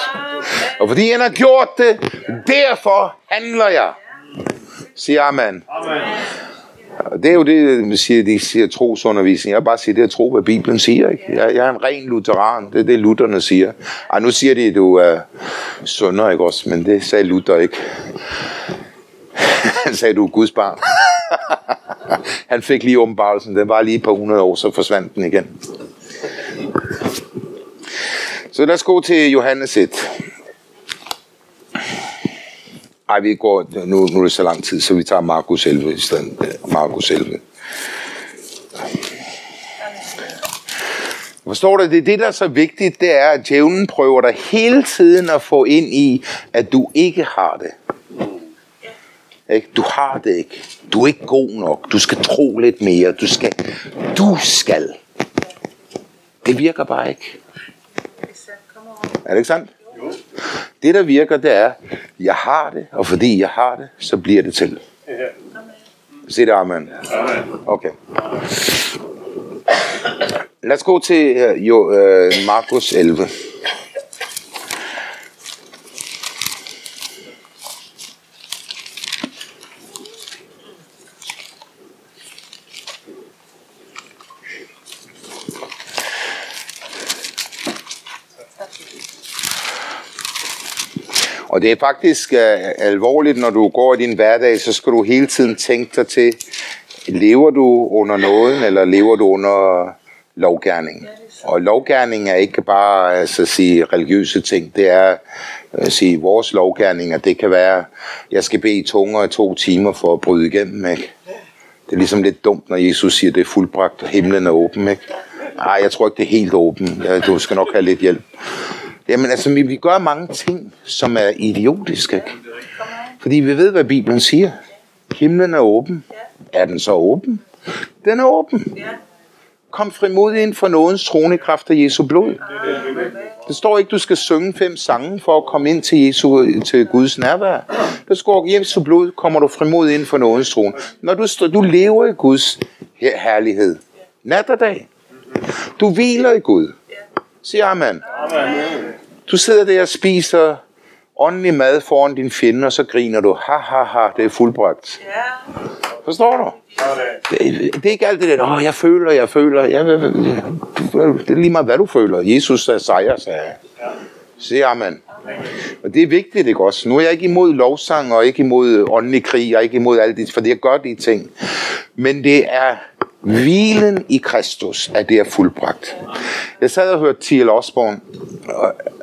Og fordi han har gjort det, derfor handler jeg. Siger amen. Og det er jo det, man siger, de siger trosundervisning. Jeg bare sige, det er tro, hvad Bibelen siger. Ikke? Jeg, jeg er en ren lutheran. Det er det, lutherne siger. Ej, nu siger de, at du er sønder, ikke også? Men det sagde Luther ikke. [laughs] Han sagde, du er Guds barn. [laughs] Han fik lige åbenbarelsen. Den var lige et par hundrede år, så forsvandt den igen. Så lad os gå til Johannes 1. Ej, vi går, nu, nu er det så lang tid, så vi tager Markus 11 i stedet. Markus 11. Forstår du, det er det, der er så vigtigt, det er, at djævlen prøver dig hele tiden at få ind i, at du ikke har det. Ikke? Du har det ikke. Du er ikke god nok. Du skal tro lidt mere. Du skal. Du skal. Det virker bare ikke. Er det ikke sandt? Det, der virker, det er, jeg har det, og fordi jeg har det, så bliver det til. Sig det, amen. Okay. Lad os gå til uh, jo, uh, Markus 11. Og det er faktisk uh, alvorligt, når du går i din hverdag, så skal du hele tiden tænke dig til, lever du under nåden, eller lever du under lovgærning? Og lovgærning er ikke bare altså, sige religiøse ting, det er at sige, vores lovgærninger, det kan være, jeg skal bede i tunger i to timer for at bryde igennem, ikke? Det er ligesom lidt dumt, når Jesus siger, det er fuldbragt, og himlen er åben, ikke? Nej, jeg tror ikke, det er helt åben. Du skal nok have lidt hjælp. Jamen altså, vi, vi gør mange ting, som er idiotiske. Fordi vi ved, hvad Bibelen siger. Himlen er åben. Er den så åben? Den er åben. Kom frimodig ind for nådens trone kraft af Jesu blod. Det står ikke, du skal synge fem sange for at komme ind til, Jesu, til Guds nærvær. Der står, Jesu blod kommer du frimodig ind for nådens trone. Når du, står- du lever i Guds herlighed. Nat og dag. Du hviler i Gud. Sig amen. Du sidder der og spiser åndelig mad foran din fjende, og så griner du. Ha, ha, ha, det er fuldbragt. Forstår du? Det, det er ikke alt det der, åh, jeg føler, jeg føler. Ja, hvad- hvad- det er lige meget, hvad du føler. Jesus er sejr, sagde jeg. Amen. Og det er vigtigt, ikke også? Nu er jeg ikke imod lovsang, og ikke imod åndelig krig, og ikke imod alt det, for jeg gør de ting. Men det er hvilen i Kristus, at det er fuldbragt. Jeg sad og hørte T.L. Osborne,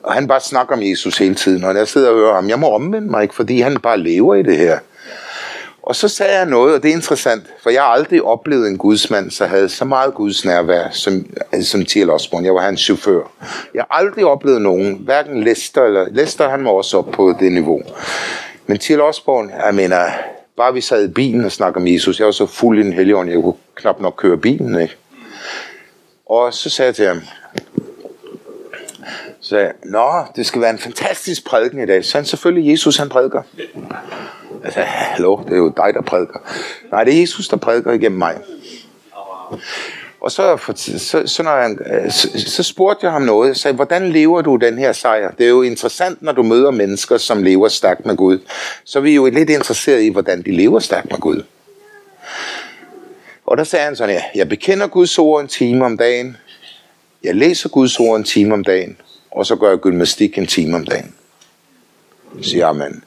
og, han bare snakker om Jesus hele tiden, og jeg sidder og hører ham, jeg må omvende mig, ikke, fordi han bare lever i det her. Og så sagde jeg noget, og det er interessant, for jeg har aldrig oplevet en gudsmand, der havde så meget Guds nærvær som, øh, som T.L. Osborne. Jeg var hans chauffør. Jeg har aldrig oplevet nogen, hverken Lester eller... Lester, han var også op på det niveau. Men T.L. Osborne, jeg mener, bare vi sad i bilen og snakkede om Jesus, jeg var så fuld i den hellige ånd, jeg kunne knap nok køre bilen, ikke? Og så sagde jeg til ham, så sagde Nå, det skal være en fantastisk prædiken i dag. Så han selvfølgelig Jesus, han prædiker. Jeg sagde, hallo, det er jo dig, der prædiker. Nej, det er Jesus, der prædiker igennem mig. Og så, så, så, når jeg, så, så spurgte jeg ham noget. Jeg sagde, hvordan lever du den her sejr? Det er jo interessant, når du møder mennesker, som lever stærkt med Gud. Så er vi jo lidt interesseret i, hvordan de lever stærkt med Gud. Og der sagde han sådan her, jeg bekender Guds ord en time om dagen. Jeg læser Guds ord en time om dagen. Og så gør jeg gymnastik en time om dagen. Siger amen.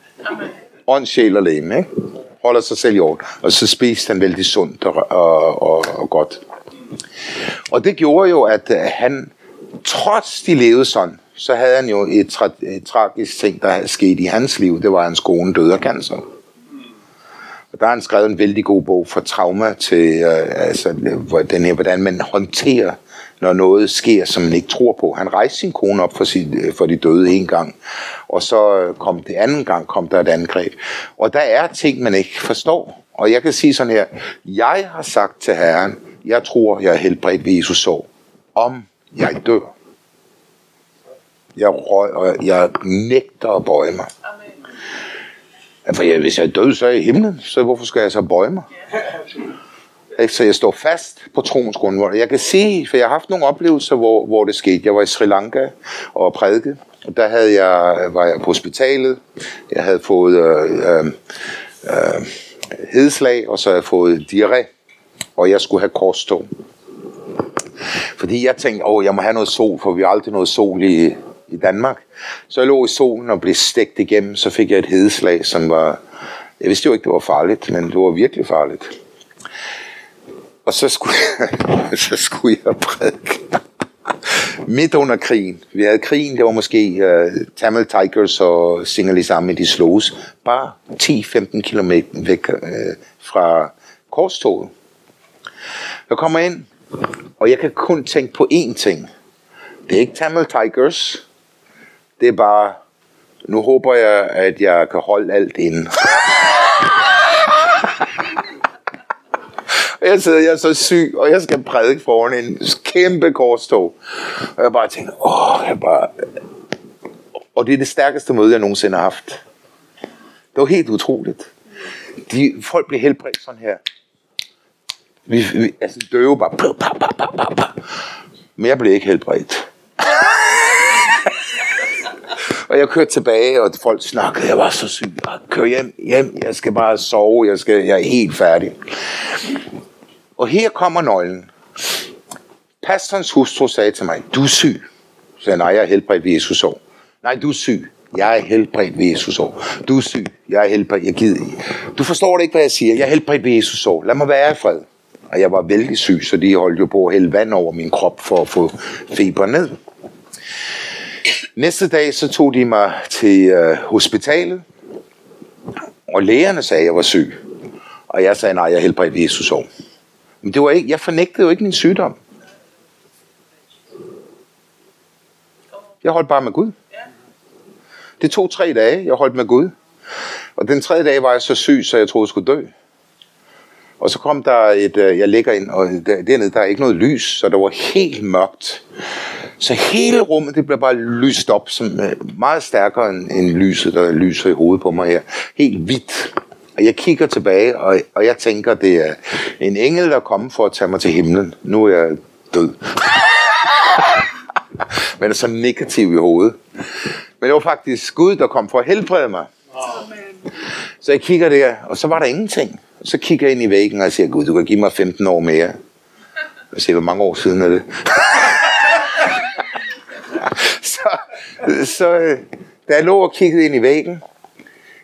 Ånd, sjæl og læme, ikke? Holder sig selv i orden. Og så spiste han vældig sundt og, og, og, og godt. Og det gjorde jo, at øh, han, trods de levede sådan, så havde han jo et, tra- et tragisk ting, der skete i hans liv. Det var, at hans kone døde af cancer. Og der har han skrevet en vældig god bog fra trauma til, øh, altså, den her, hvordan man håndterer, når noget sker, som man ikke tror på. Han rejste sin kone op for, sit, øh, for de døde en gang, og så øh, kom det anden gang, kom der et angreb. Og der er ting, man ikke forstår. Og jeg kan sige sådan her, jeg har sagt til Herren, jeg tror, jeg er helbredt ved Jesus sår, om jeg dør. Jeg, røg, og jeg nægter at bøje mig. Ja, for jeg, hvis jeg er død, så er jeg i himlen, så hvorfor skal jeg så bøje mig? Ikke? Øh, så jeg står fast på troens grundvold. Jeg kan sige, for jeg har haft nogle oplevelser, hvor, hvor det skete. Jeg var i Sri Lanka og prædike, og der havde jeg, øh, var jeg på hospitalet. Jeg havde fået øh, øh, øh, hedslag, og så havde jeg fået diarré, og jeg skulle have korstog. Fordi jeg tænkte, åh, jeg må have noget sol, for vi har aldrig noget sol i, i Danmark. Så jeg lå i solen og blev stegt igennem, så fik jeg et hedeslag, som var... Jeg vidste jo ikke, det var farligt, men det var virkelig farligt. Og så skulle, [laughs] så skulle jeg prædike. Midt under krigen. Vi havde krigen, det var måske uh, Tamil Tigers og Singhalisami, de sloges. Bare 10-15 km væk uh, fra korstoget. Jeg kommer ind, og jeg kan kun tænke på én ting. Det er ikke Tamil Tigers. Det er bare, nu håber jeg, at jeg kan holde alt inde. [laughs] Og jeg sidder, jeg er så syg, og jeg skal prædike foran en kæmpe korstog. Og jeg bare tænker, åh, jeg bare... Og det er det stærkeste møde, jeg nogensinde har haft. Det var helt utroligt. De, folk blev helbredt sådan her. Vi, vi, altså døve bare. Bah, bah, bah, bah, bah. pa. Men jeg blev ikke helbredt. [laughs] og jeg kørte tilbage, og folk snakkede, jeg var så syg. Kør hjem, hjem, jeg skal bare sove, jeg, skal, jeg er helt færdig. Og her kommer nøglen. Pastorens hustru sagde til mig, du er syg. Så jeg, nej, jeg er helbredt ved Jesus år. Nej, du er syg. Jeg er helbredt ved Jesus år. Du er syg. Jeg er helbredt. Jeg gider ikke. Du forstår det ikke, hvad jeg siger. Jeg er helbredt ved Jesus år. Lad mig være i fred. Og jeg var vældig syg, så de holdt jo på at hælde vand over min krop for at få feber ned. Næste dag så tog de mig til øh, hospitalet, og lægerne sagde, at jeg var syg. Og jeg sagde, nej, jeg er helbredt ved Jesus år. Men det var ikke, jeg fornægtede jo ikke min sygdom. Jeg holdt bare med Gud. Det tog tre dage, jeg holdt med Gud. Og den tredje dag var jeg så syg, så jeg troede, jeg skulle dø. Og så kom der et, øh, jeg ligger ind, og dernede, der er ikke noget lys, så der var helt mørkt. Så hele rummet, det blev bare lyst op, som øh, meget stærkere end, end lyset, der lyser i hovedet på mig her. Helt hvidt. Og jeg kigger tilbage, og, og jeg tænker, det er en engel, der er kommet for at tage mig til himlen. Nu er jeg død. [laughs] Men er så negativ i hovedet. Men det var faktisk Gud, der kom for at helbrede mig. Så jeg kigger der, og så var der ingenting. Så kigger jeg ind i væggen, og jeg siger, Gud, du kan give mig 15 år mere. Jeg siger, hvor mange år siden er det? [laughs] så, så øh, da jeg lå og kiggede ind i væggen,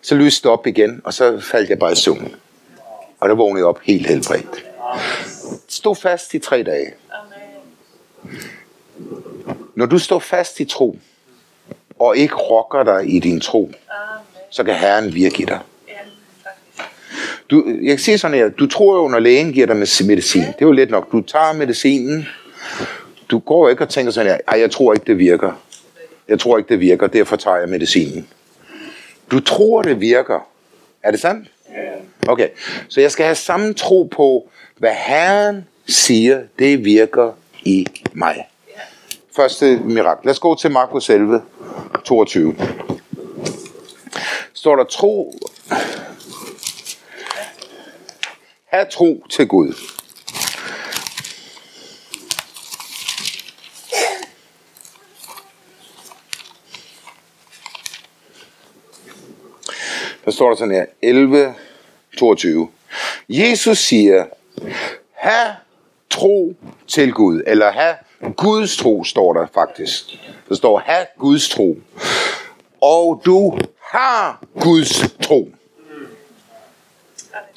så lyste det op igen, og så faldt jeg bare i søvn. Og der vågnede jeg op helt helbredt. Stod fast i tre dage. Når du står fast i tro, og ikke rokker dig i din tro, så kan Herren virke i dig. Du, jeg kan sige sådan her, du tror jo, når lægen giver dig medicin, det er jo lidt nok, du tager medicinen, du går ikke og tænker sådan her, jeg tror ikke, det virker. Jeg tror ikke, det virker, derfor tager jeg medicinen. Du tror, det virker. Er det sandt? Okay, så jeg skal have samme tro på, hvad Herren siger, det virker i mig. Første mirakel. Lad os gå til Markus 11, 22. Står der tro, have tro til Gud. Der står der sådan her, 11, 22. Jesus siger, have tro til Gud, eller have Guds tro, står der faktisk. Der står, have Guds tro. Og du har Guds tro.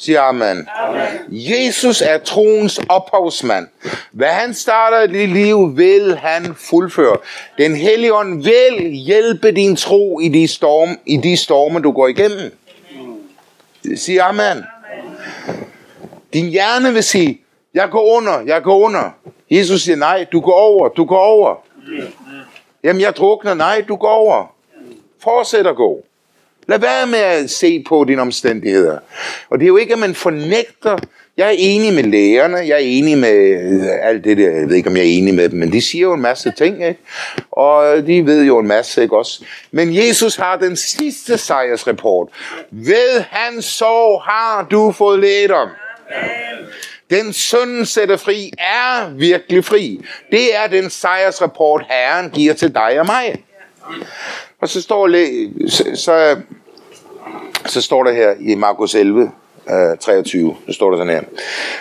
Siger amen. amen. Jesus er troens ophavsmand. Hvad han starter i dit liv, vil han fuldføre. Den hellige ånd vil hjælpe din tro i de, storm, i de storme, du går igennem. Sig amen. amen. Din hjerne vil sige, jeg går under, jeg går under. Jesus siger, nej, du går over, du går over. Jamen, jeg drukner, nej, du går over. Fortsæt at gå. Lad være med at se på dine omstændigheder. Og det er jo ikke, at man fornægter. Jeg er enig med lægerne, jeg er enig med øh, alt det der. Jeg ved ikke, om jeg er enig med dem, men de siger jo en masse ting, ikke? Og de ved jo en masse, ikke også? Men Jesus har den sidste sejrsreport. Ved hans sorg har du fået lægedom. Den søn sætter fri er virkelig fri. Det er den sejrsrapport, Herren giver til dig og mig. Og så står, så, så, så står der her i Markus 11, øh, 23, så står der sådan her.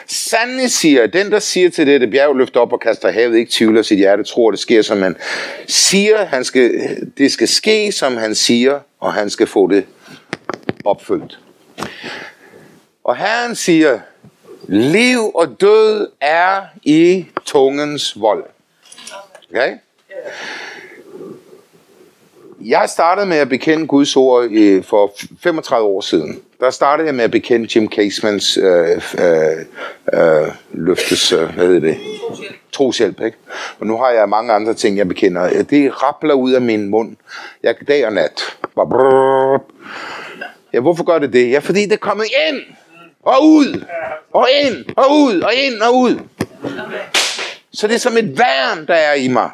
Sandelig siger, den der siger til dette bjerg, løfter op og kaster havet, ikke tvivler sit hjerte, tror det sker, som han siger, han skal, det skal ske, som han siger, og han skal få det opfyldt. Og Herren siger, liv og død er i tungens vold. Okay? Jeg startede med at bekende Guds ord øh, for 35 år siden. Der startede jeg med at bekende Jim Casemans øh, øh, øh, løftes, øh, hvad hedder det? Troshjælp, ikke? Og nu har jeg mange andre ting, jeg bekender. Det rappler ud af min mund. Jeg dag og nat. Bare. Ja, hvorfor gør det det? Ja, fordi det er kommet ind og ud, og ind, og ud, og ind, og ud. Så det er som et værn, der er i mig.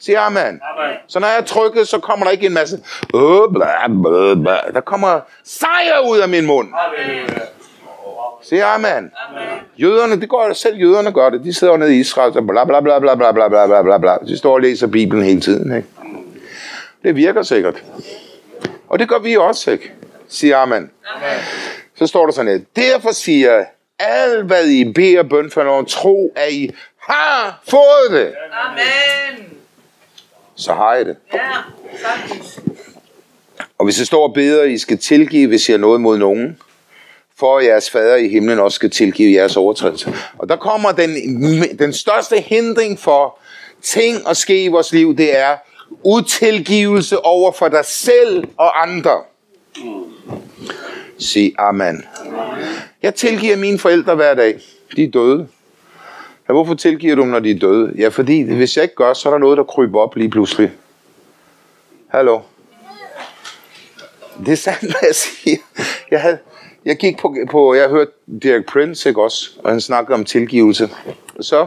Sig amen. amen. Så når jeg er trykket, så kommer der ikke en masse... Øh, bla, bla, bla. Der kommer sejr ud af min mund. Sig amen. amen. Jøderne, det går selv jøderne gør det. De sidder nede i Israel, så bla bla bla bla bla bla bla bla bla bla. De står og læser Bibelen hele tiden. Ikke? Det virker sikkert. Og det gør vi også, ikke? Sig amen. amen. Så står der sådan her. Derfor siger jeg, alt hvad I beder bøn for nogen, tro, at I har fået det. Amen. Så har I det. Ja, sagtens. Og hvis I står og beder, I skal tilgive, hvis I har noget mod nogen, for at jeres fader i himlen også skal tilgive jeres overtrædelser. Og der kommer den, den største hindring for ting at ske i vores liv, det er utilgivelse over for dig selv og andre. Sig amen. Jeg tilgiver mine forældre hver dag. De er døde. Ja, hvorfor tilgiver du dem, når de er døde? Ja, fordi hvis jeg ikke gør, så er der noget, der kryber op lige pludselig. Hallo? Det er sandt, hvad jeg siger. Jeg, havde, jeg gik på, på jeg hørte Dirk Prince, ikke også? Og han snakkede om tilgivelse. Og så,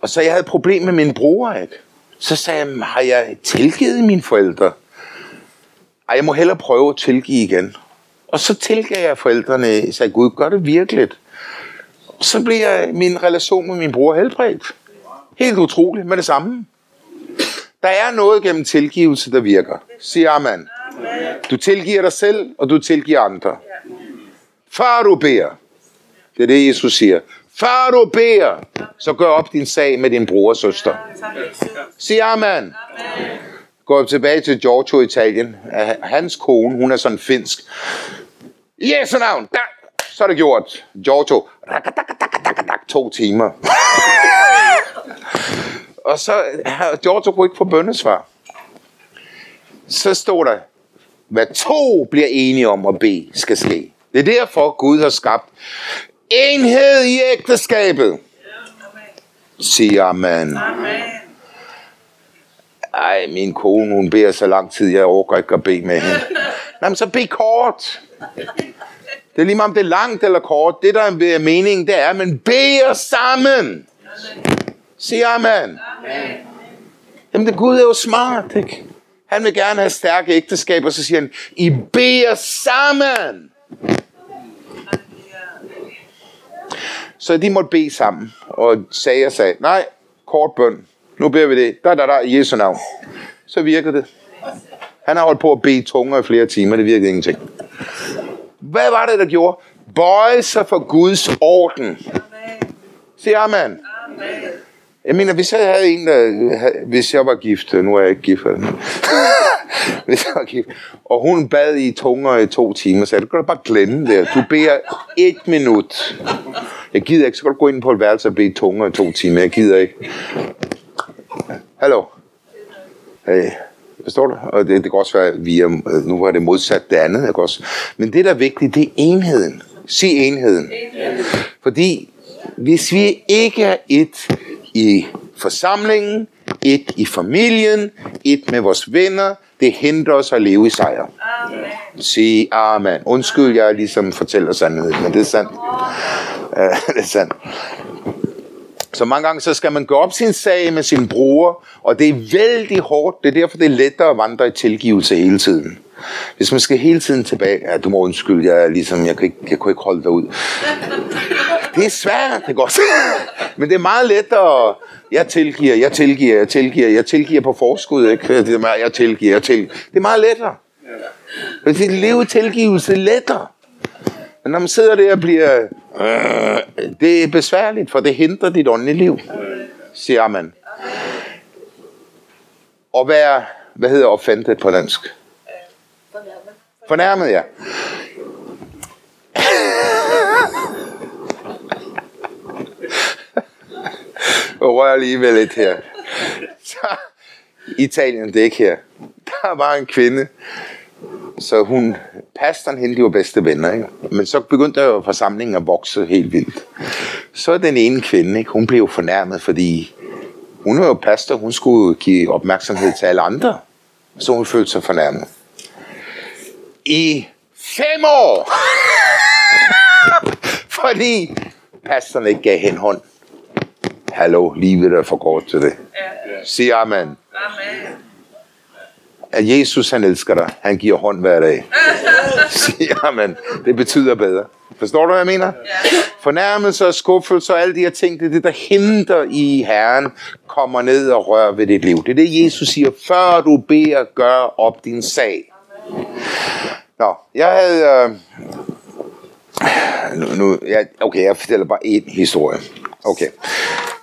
og så jeg havde et problem med min bror, ikke? Så sagde jeg, har jeg tilgivet mine forældre? Ej, jeg må hellere prøve at tilgive igen. Og så tilgav jeg forældrene, jeg sagde, Gud, gør det virkeligt. Så bliver min relation med min bror helbredt. Helt utroligt med det samme. Der er noget gennem tilgivelse, der virker. Sig amen. Du tilgiver dig selv, og du tilgiver andre. Før du beder, det er det, Jesus siger. Før du beder, så gør op din sag med din bror og søster. Sig amen. Går tilbage til Giorgio i Italien. Hans kone, hun er sådan finsk. Jesu navn, der så er det gjort. Giorgio, to timer. og så, Giorgio kunne ikke få bøndesvar. Så stod der, hvad to bliver enige om at bede, skal ske. Det er derfor, Gud har skabt enhed i ægteskabet. Sig amen. Amen. Ej, min kone, hun beder så lang tid, jeg overgår ikke at bede med hende. Nej, men så bed kort. Det er lige meget om det er langt eller kort. Det, der er meningen, det er, at man beder sammen. Sig amen. Jamen, det Gud er jo smart, ikke? Han vil gerne have stærke ægteskaber, så siger han, I beder sammen. Så de måtte bede sammen, og sagde og sagde, nej, kort bøn. Nu beder vi det. Da, da, da, i Jesu navn. Så virker det. Han har holdt på at bede tunger i flere timer, det virkede ingenting. Hvad var det, der gjorde? Bøje sig for Guds orden. Sig amen. Jeg mener, hvis jeg havde en, der, hvis jeg var gift, nu er jeg ikke gift, [laughs] hvis jeg var gift, og hun bad i tunger i to timer, så du kan du bare glemme det. Du beder et minut. Jeg gider ikke, så kan du gå ind på et værelse og bede tunger i to timer. Jeg gider ikke. Hallo? Hey. Forstår du? Og det, det kan også være via, nu var det modsat det andet, ikke også? Men det, der er vigtigt, det er enheden. Sig enheden. Fordi hvis vi ikke er et i forsamlingen, et i familien, et med vores venner, Det hindrer os at leve i sejr. Amen. Sig amen. Undskyld, jeg ligesom fortæller sandheden, men det er sandt. [laughs] Det er sandt. Så mange gange så skal man gå op sin sag med sin bror, og det er vældig hårdt. Det er derfor, det er lettere at vandre i tilgivelse hele tiden. Hvis man skal hele tiden tilbage, ja, du må undskylde, jeg, er ligesom, jeg, kan ikke, jeg kunne ikke holde dig ud. Det er svært, det godt. Men det er meget lettere. Jeg tilgiver, jeg tilgiver, jeg tilgiver, jeg tilgiver på forskud, ikke? Det er meget, jeg tilgiver, jeg tilgiver. Det er meget lettere. Hvis det leve tilgivelse er lettere. Når man sidder der og bliver... Øh, det er besværligt, for det hindrer dit åndelige liv, siger man. Og være, hvad hedder offentet på dansk? Fornærmet, ja. [laughs] Jeg rører lige ved lidt her. [laughs] Så, Italien, det er ikke her. Der var en kvinde, så hun, pastoren hende, de var bedste venner, ikke? Men så begyndte der forsamlingen at vokse helt vildt. Så den ene kvinde, ikke? hun blev fornærmet, fordi hun var jo pastor, hun skulle give opmærksomhed til alle andre. Så hun følte sig fornærmet. I fem år! [laughs] fordi pastoren ikke gav hende hånd. Hallo, livet er for godt til det. Sig amen. Amen. At Jesus han elsker dig. Han giver hånd hver dag. [laughs] Sig amen. Det betyder bedre. Forstår du, hvad jeg mener? Fornærmelser og skuffelser og alle de her ting, det er det, der hindrer i Herren, kommer ned og rører ved dit liv. Det er det, Jesus siger, før du beder, gør op din sag. Nå, jeg havde... Øh, nu, nu, ja, okay, jeg fortæller bare én historie. Okay.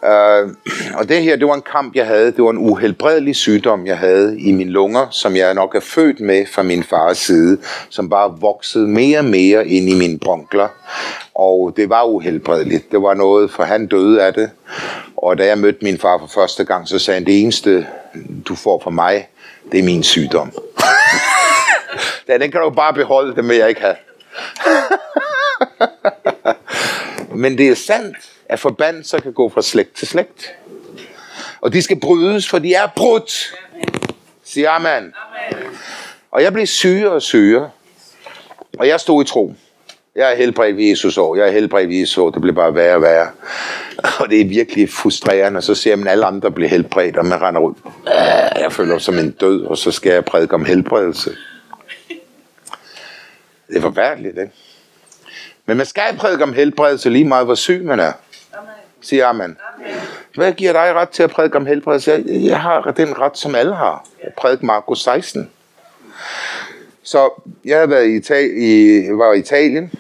Uh, og det her, det var en kamp, jeg havde. Det var en uhelbredelig sygdom, jeg havde i mine lunger, som jeg nok er født med fra min fars side, som bare voksede mere og mere ind i mine bronkler. Og det var uhelbredeligt. Det var noget, for han døde af det. Og da jeg mødte min far for første gang, så sagde han, det eneste, du får fra mig, det er min sygdom. [laughs] ja, den kan du bare beholde, det vil jeg ikke have. [laughs] Men det er sandt, at forbandelser kan gå fra slægt til slægt. Og de skal brydes, for de er brudt. Siger amen. Amen. Og jeg blev syge og syge. Og jeg stod i tro. Jeg er helbredt ved Jesus år. Jeg er helbredt ved Jesus år. Det blev bare værre og værre. Og det er virkelig frustrerende. Så ser man alle andre blive helbredt, og man render ud. Øh, jeg føler mig som en død, og så skal jeg prædike om helbredelse. Det er forfærdeligt, ikke? Men man skal prædike om helbredelse lige meget, hvor syg man er. Amen. Siger man. Amen. Hvad giver dig ret til at prædike om helbredelse? Jeg, jeg har den ret, som alle har. Jeg prædike Markus 16. Så jeg havde været i, Ital- i, var i Italien,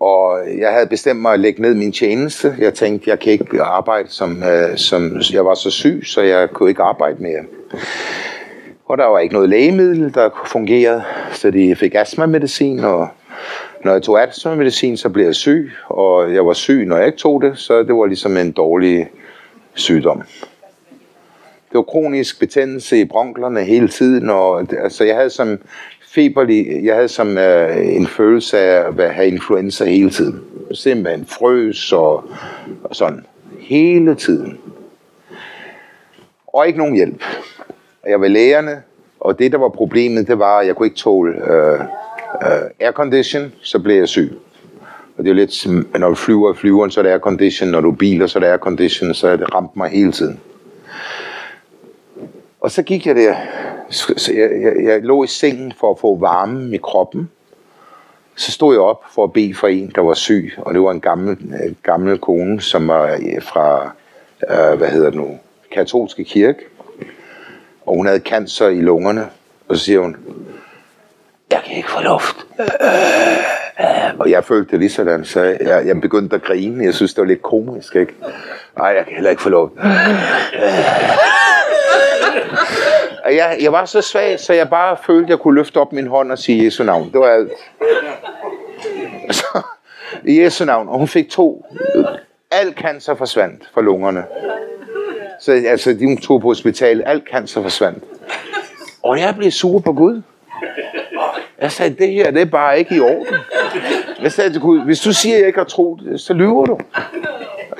og jeg havde bestemt mig at lægge ned min tjeneste. Jeg tænkte, jeg kan ikke arbejde, som, øh, som jeg var så syg, så jeg kunne ikke arbejde mere. Og der var ikke noget lægemiddel, der fungerede, så de fik astma-medicin, og når jeg tog astma-medicin, så blev jeg syg, og jeg var syg, når jeg ikke tog det, så det var ligesom en dårlig sygdom. Det var kronisk betændelse i bronklerne hele tiden, og altså jeg havde som feberlig, jeg havde som øh, en følelse af at have influenza hele tiden. Simpelthen frøs og, og sådan hele tiden. Og ikke nogen hjælp. Jeg var lægerne, og det der var problemet, det var, at jeg kunne ikke tåle øh, uh, aircondition, så blev jeg syg. Og det er lidt, som, når du flyver i flyveren, så er det aircondition, når du biler, så er det aircondition, så er det ramt mig hele tiden. Og så gik jeg der, så jeg, jeg, jeg lå i sengen for at få varme i kroppen. Så stod jeg op for at bede for en, der var syg, og det var en gammel, øh, gammel kone, som var øh, fra, øh, hvad hedder det nu, katolske kirke. Og hun havde cancer i lungerne. Og så siger hun, jeg kan ikke få luft. Øh, og jeg følte det lige sådan, så jeg, jeg begyndte at grine. Jeg synes, det var lidt komisk, ikke? Nej, jeg kan heller ikke få luft. Øh. Og jeg, jeg var så svag, så jeg bare følte, jeg kunne løfte op min hånd og sige Jesu navn. Det var alt. Så, I Jesu navn. Og hun fik to. Al cancer forsvandt fra lungerne. Så altså, de tog på hospitalet. Al cancer forsvandt. Og jeg blev sur på Gud. Jeg sagde, det her det er bare ikke i orden. Jeg sagde til Gud, hvis du siger, at jeg ikke har tro, så lyver du.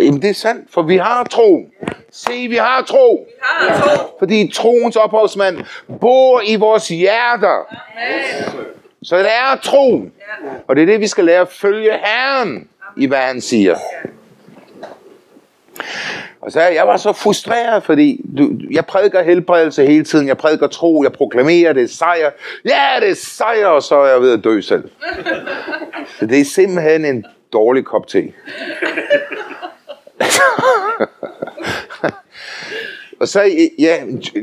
Jamen det er sandt, for vi har tro. Se, vi har tro. Vi Har tro. Fordi troens ophavsmand bor i vores hjerter. Amen. Så det er tro. Og det er det, vi skal lære at følge Herren i, hvad han siger. Og så jeg var så frustreret, fordi du, jeg prædiker helbredelse hele tiden. Jeg prædiker tro, jeg proklamerer, det er sejr. Ja, det er sejr, og så er jeg ved at dø selv. Så det er simpelthen en dårlig kop te. [laughs] og så, ja,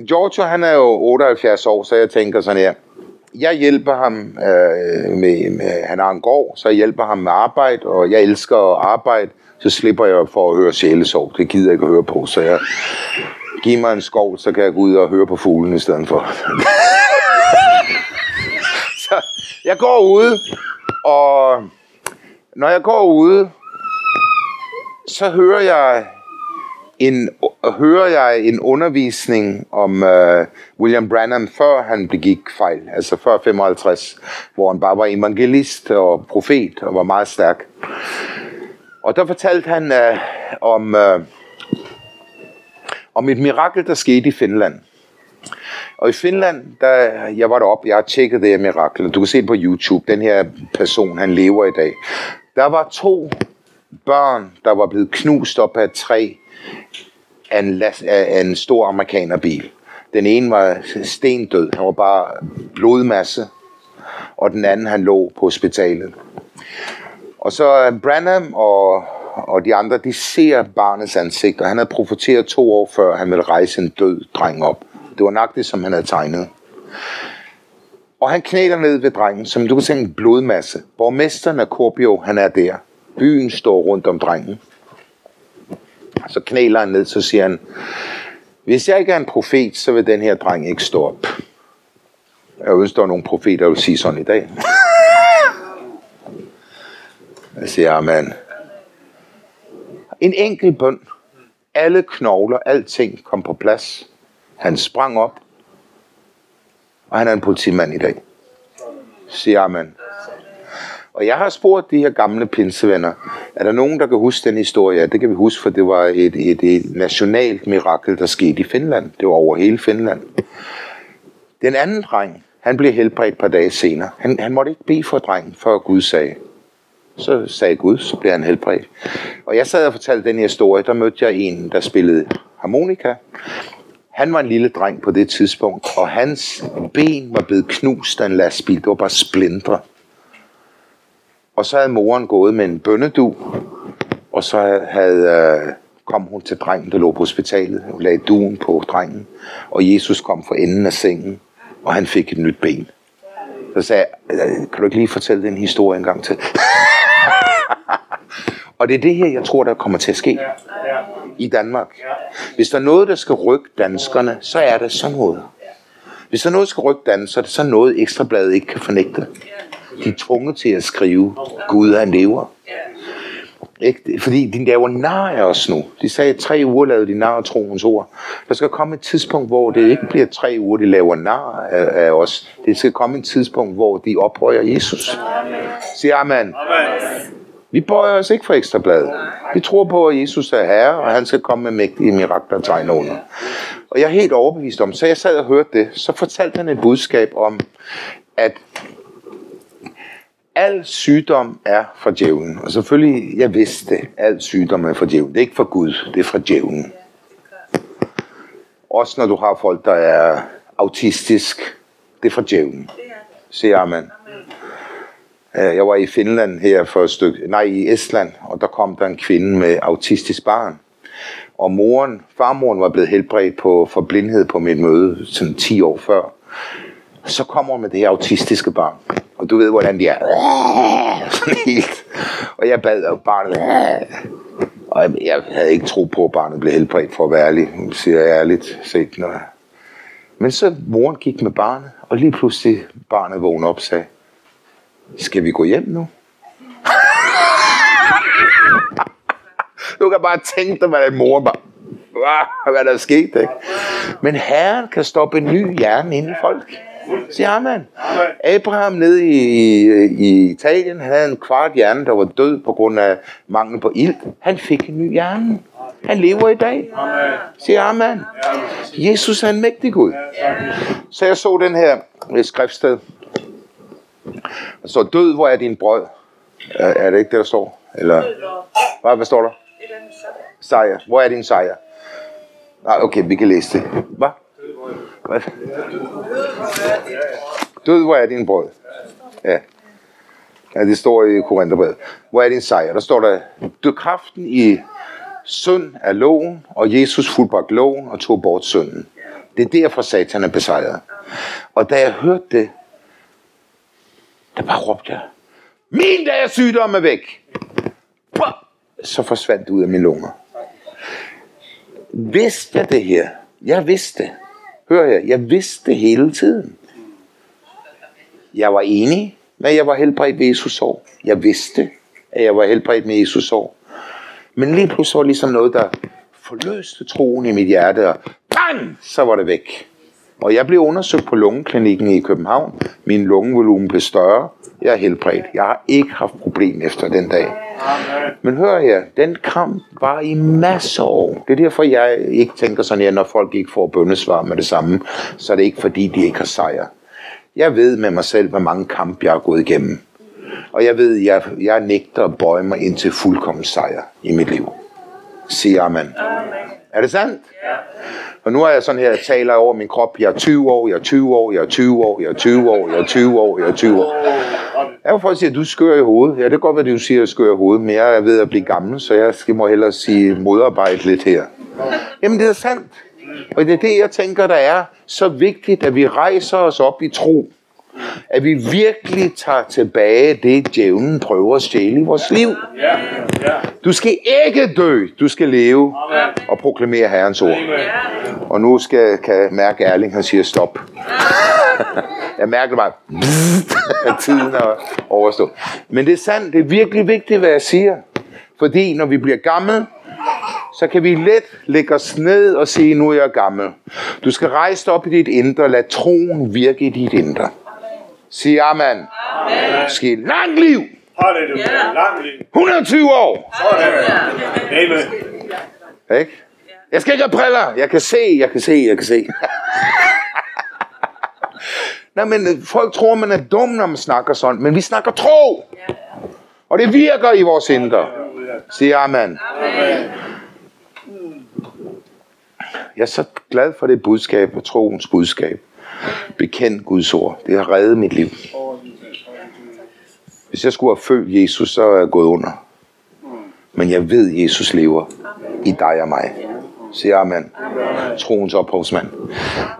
Giorgio han er jo 78 år, så jeg tænker sådan her. Jeg hjælper ham øh, med, med, han har en gård, så jeg hjælper ham med arbejde, og jeg elsker at arbejde, så slipper jeg for at høre sjælesorg. Det gider jeg ikke at høre på, så jeg giver mig en skov, så kan jeg gå ud og høre på fuglen i stedet for. [laughs] så jeg går ud, og når jeg går ud, så hører jeg en, hører jeg en undervisning om uh, William Branham, før han begik fejl, altså før 55, hvor han bare var evangelist og profet og var meget stærk. Og der fortalte han øh, om, øh, om et mirakel, der skete i Finland. Og i Finland, der, jeg var deroppe, jeg har tjekket det her mirakel, du kan se det på YouTube, den her person, han lever i dag. Der var to børn, der var blevet knust op af et træ af en, las, af en stor amerikanerbil. Den ene var stendød, han var bare blodmasse, og den anden han lå på hospitalet. Og så øh, Branham og, og de andre, de ser barnets ansigt, og han havde profeteret to år før, han ville rejse en død dreng op. Det var nøjagtigt, som han havde tegnet. Og han knæler ned ved drengen, som du kan se en blodmasse. Borgmesteren af Corpio, han er der. Byen står rundt om drengen. Så knæler han ned, så siger han, hvis jeg ikke er en profet, så vil den her dreng ikke stå op. Jeg ønsker, der er nogle profeter, der vil sige sådan i dag. [laughs] Jeg siger, amen. En enkelt bøn. Alle knogler, alting kom på plads. Han sprang op, og han er en politimand i dag. Siger amen. Og jeg har spurgt de her gamle pinsevenner, er der nogen, der kan huske den historie? Ja, det kan vi huske, for det var et, et, et nationalt mirakel, der skete i Finland. Det var over hele Finland. Den anden dreng, han blev helbredt et par dage senere. Han, han måtte ikke bede for drengen, før Gud sagde. Så sagde Gud, så blev han helbredt. Og jeg sad og fortalte den her historie, der mødte jeg en, der spillede harmonika. Han var en lille dreng på det tidspunkt, og hans ben var blevet knust af en lastbil. Det var bare splindre. Og så havde moren gået med en bønnedu, og så havde, øh, kom hun til drengen, der lå på hospitalet. Hun lagde duen på drengen, og Jesus kom for enden af sengen, og han fik et nyt ben. Så sagde jeg, "Øh, kan du ikke lige fortælle den historie en gang til? [laughs] og det er det her, jeg tror, der kommer til at ske i Danmark. Hvis der er noget, der skal rykke danskerne, så er det sådan noget. Hvis der er noget, der skal rykke danskerne, så er det sådan noget, Ekstrabladet ikke kan fornægte. De er tvunget til at skrive, Gud han lever. Ikke? Fordi de laver nar af os nu. De sagde, at tre uger lavede de nar af troens ord. Der skal komme et tidspunkt, hvor det ikke bliver tre uger, de laver nar af, af os. Det skal komme et tidspunkt, hvor de ophøjer Jesus. Sig amen. amen. Vi bøjer os ikke for ekstrabladet. Vi tror på, at Jesus er herre, og han skal komme med mægtige mirakler og tegn under. Og jeg er helt overbevist om, så jeg sad og hørte det, så fortalte han et budskab om, at al sygdom er fra djævlen. Og selvfølgelig, jeg vidste det, al sygdom er fra djævlen. Det er ikke fra Gud, det er fra djævlen. Også når du har folk, der er autistisk, det er fra djævlen. Siger amen. Øh, jeg var i Finland her for et stykke, nej i Estland, og der kom der en kvinde med autistisk barn. Og moren, farmoren var blevet helbredt på, for blindhed på mit møde, sådan 10 år før. Så kommer hun med det her autistiske barn. Og du ved, hvordan de er. Sådan [laughs] helt. Og jeg bad og barnet. Og jeg, havde ikke tro på, at barnet blev helbredt, for at være ærlig. Nu siger jeg ærligt set. Når. Men så moren gik med barnet, og lige pludselig barnet vågnede op og sagde, skal vi gå hjem nu? [laughs] du kan bare tænke dig, hvad en mor bare, "Wow, hvad der er sket, ikke? Men Herren kan stoppe en ny hjerne ind i folk. Sig amen. Abraham nede i, i, Italien, han havde en kvart hjerne, der var død på grund af mangel på ild. Han fik en ny hjerne. Han lever i dag. Sig amen. Jesus er en mægtig Gud. Så jeg så den her øh, skriftsted. Står, død, hvor er din brød? Er, er det ikke det, der står? Eller, hvad, hvad står der? Sejr. Hvor er din sejr? Nej, okay, vi kan læse det. Hvad? Hvad? Død, hvor er din brød? Ja. Ja, det står i Korintherbrevet. Hvor er din sejr? Der står der, du kraften i synd er loven, og Jesus fuldbragt loven og tog bort synden. Det er derfor satan er besejret. Og da jeg hørte det, der bare råbte jeg, min dag er sygdom er væk. Så forsvandt det ud af mine lunger. Vidste jeg det her? Jeg vidste det. Hør her, jeg vidste det hele tiden. Jeg var enig men jeg var helbredt ved Jesus sår. Jeg vidste, at jeg var helbredt med Jesus sår. Men lige pludselig var ligesom noget, der forløste troen i mit hjerte, og bang, så var det væk. Og jeg blev undersøgt på lungeklinikken i København. Min lungevolumen blev større. Jeg er helbredt. Jeg har ikke haft problem efter den dag. Men hør her, den kamp var i masser af år. Det er derfor, jeg ikke tænker sådan, at når folk ikke får bøndesvar med det samme, så er det ikke fordi, de ikke har sejr. Jeg ved med mig selv, hvor mange kampe jeg har gået igennem. Og jeg ved, jeg, jeg nægter at bøje mig ind til fuldkommen sejr i mit liv. Sig amen. Er det sandt? Ja. Og nu er jeg sådan her, jeg taler over min krop. Jeg er 20 år, jeg er 20 år, jeg er 20 år, jeg er 20 år, jeg er 20 år, jeg er 20 år. Jeg vil folk sige, at du skør i hovedet. Ja, det kan godt være, at du siger, at jeg skør i hovedet, men jeg er ved at blive gammel, så jeg skal må hellere sige modarbejde lidt her. Jamen, det er sandt. Og det er det, jeg tænker, der er så vigtigt, at vi rejser os op i tro. At vi virkelig tager tilbage det, djævlen prøver at stjæle i vores liv. Du skal ikke dø, du skal leve og proklamere Herrens ord. Og nu skal kan jeg mærke, at Erling han siger stop. Jeg mærker bare, at [laughs] tiden er overstået. Men det er sandt, det er virkelig vigtigt, hvad jeg siger. Fordi når vi bliver gammel, så kan vi let lægge os ned og sige, nu er jeg gammel. Du skal rejse dig op i dit indre, lad troen virke i dit indre. Sig amen. amen. Skal lang liv. Halleluja. Lang liv. 120 år. Amen. Ikke? Jeg skal ikke have briller. Jeg kan se, jeg kan se, jeg kan se. Nej, men øh, folk tror, man er dum, når man snakker sådan. Men vi snakker tro. Ja. Og det virker i vores indre. Sig amen. amen. Jeg er så glad for det budskab og troens budskab. Bekend Guds ord. Det har reddet mit liv. Hvis jeg skulle have født Jesus, så er jeg gået under. Men jeg ved, at Jesus lever i dig og mig. Siger amen. Troens ophovsmand.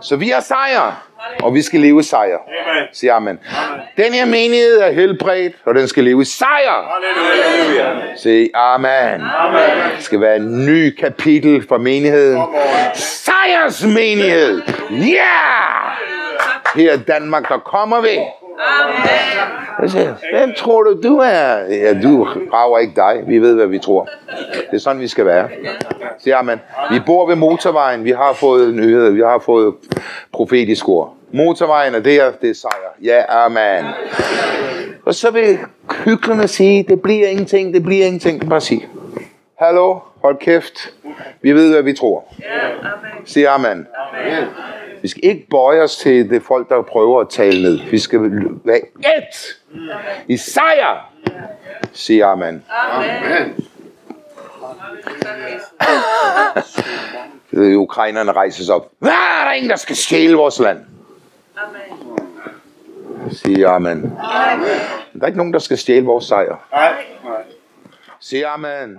Så vi har sejr, og vi skal leve i sejr. Amen. Siger amen. Den her menighed er helbredt, og den skal leve i sejr. Halleluja. Sig amen. Det skal være en ny kapitel for menigheden. Sejrsmenighed. Ja! Yeah! Her i Danmark, der kommer vi. Jeg siger, Hvem tror du, du er? Ja, du rager ikke dig. Vi ved, hvad vi tror. Det er sådan, vi skal være. Siger amen. Vi bor ved motorvejen. Vi har fået nyheder. Vi har fået profetisk ord. Motorvejen er der. Det er sejr. Ja, amen. Og så vil hyklerne sige, det bliver ingenting, det bliver ingenting. Bare sig, hallo, hold kæft. Vi ved, hvad vi tror. Sig amen. Vi skal ikke bøje os til det folk, der prøver at tale ned. Vi skal være et i sejr. Sig amen. Øh, Ukrainerne rejser sig op. Hvad er der ingen, der skal stjæle vores land? Sig amen. Der er ikke nogen, der skal stjæle vores sejr. Nej. Nej. Sig amen. Amen.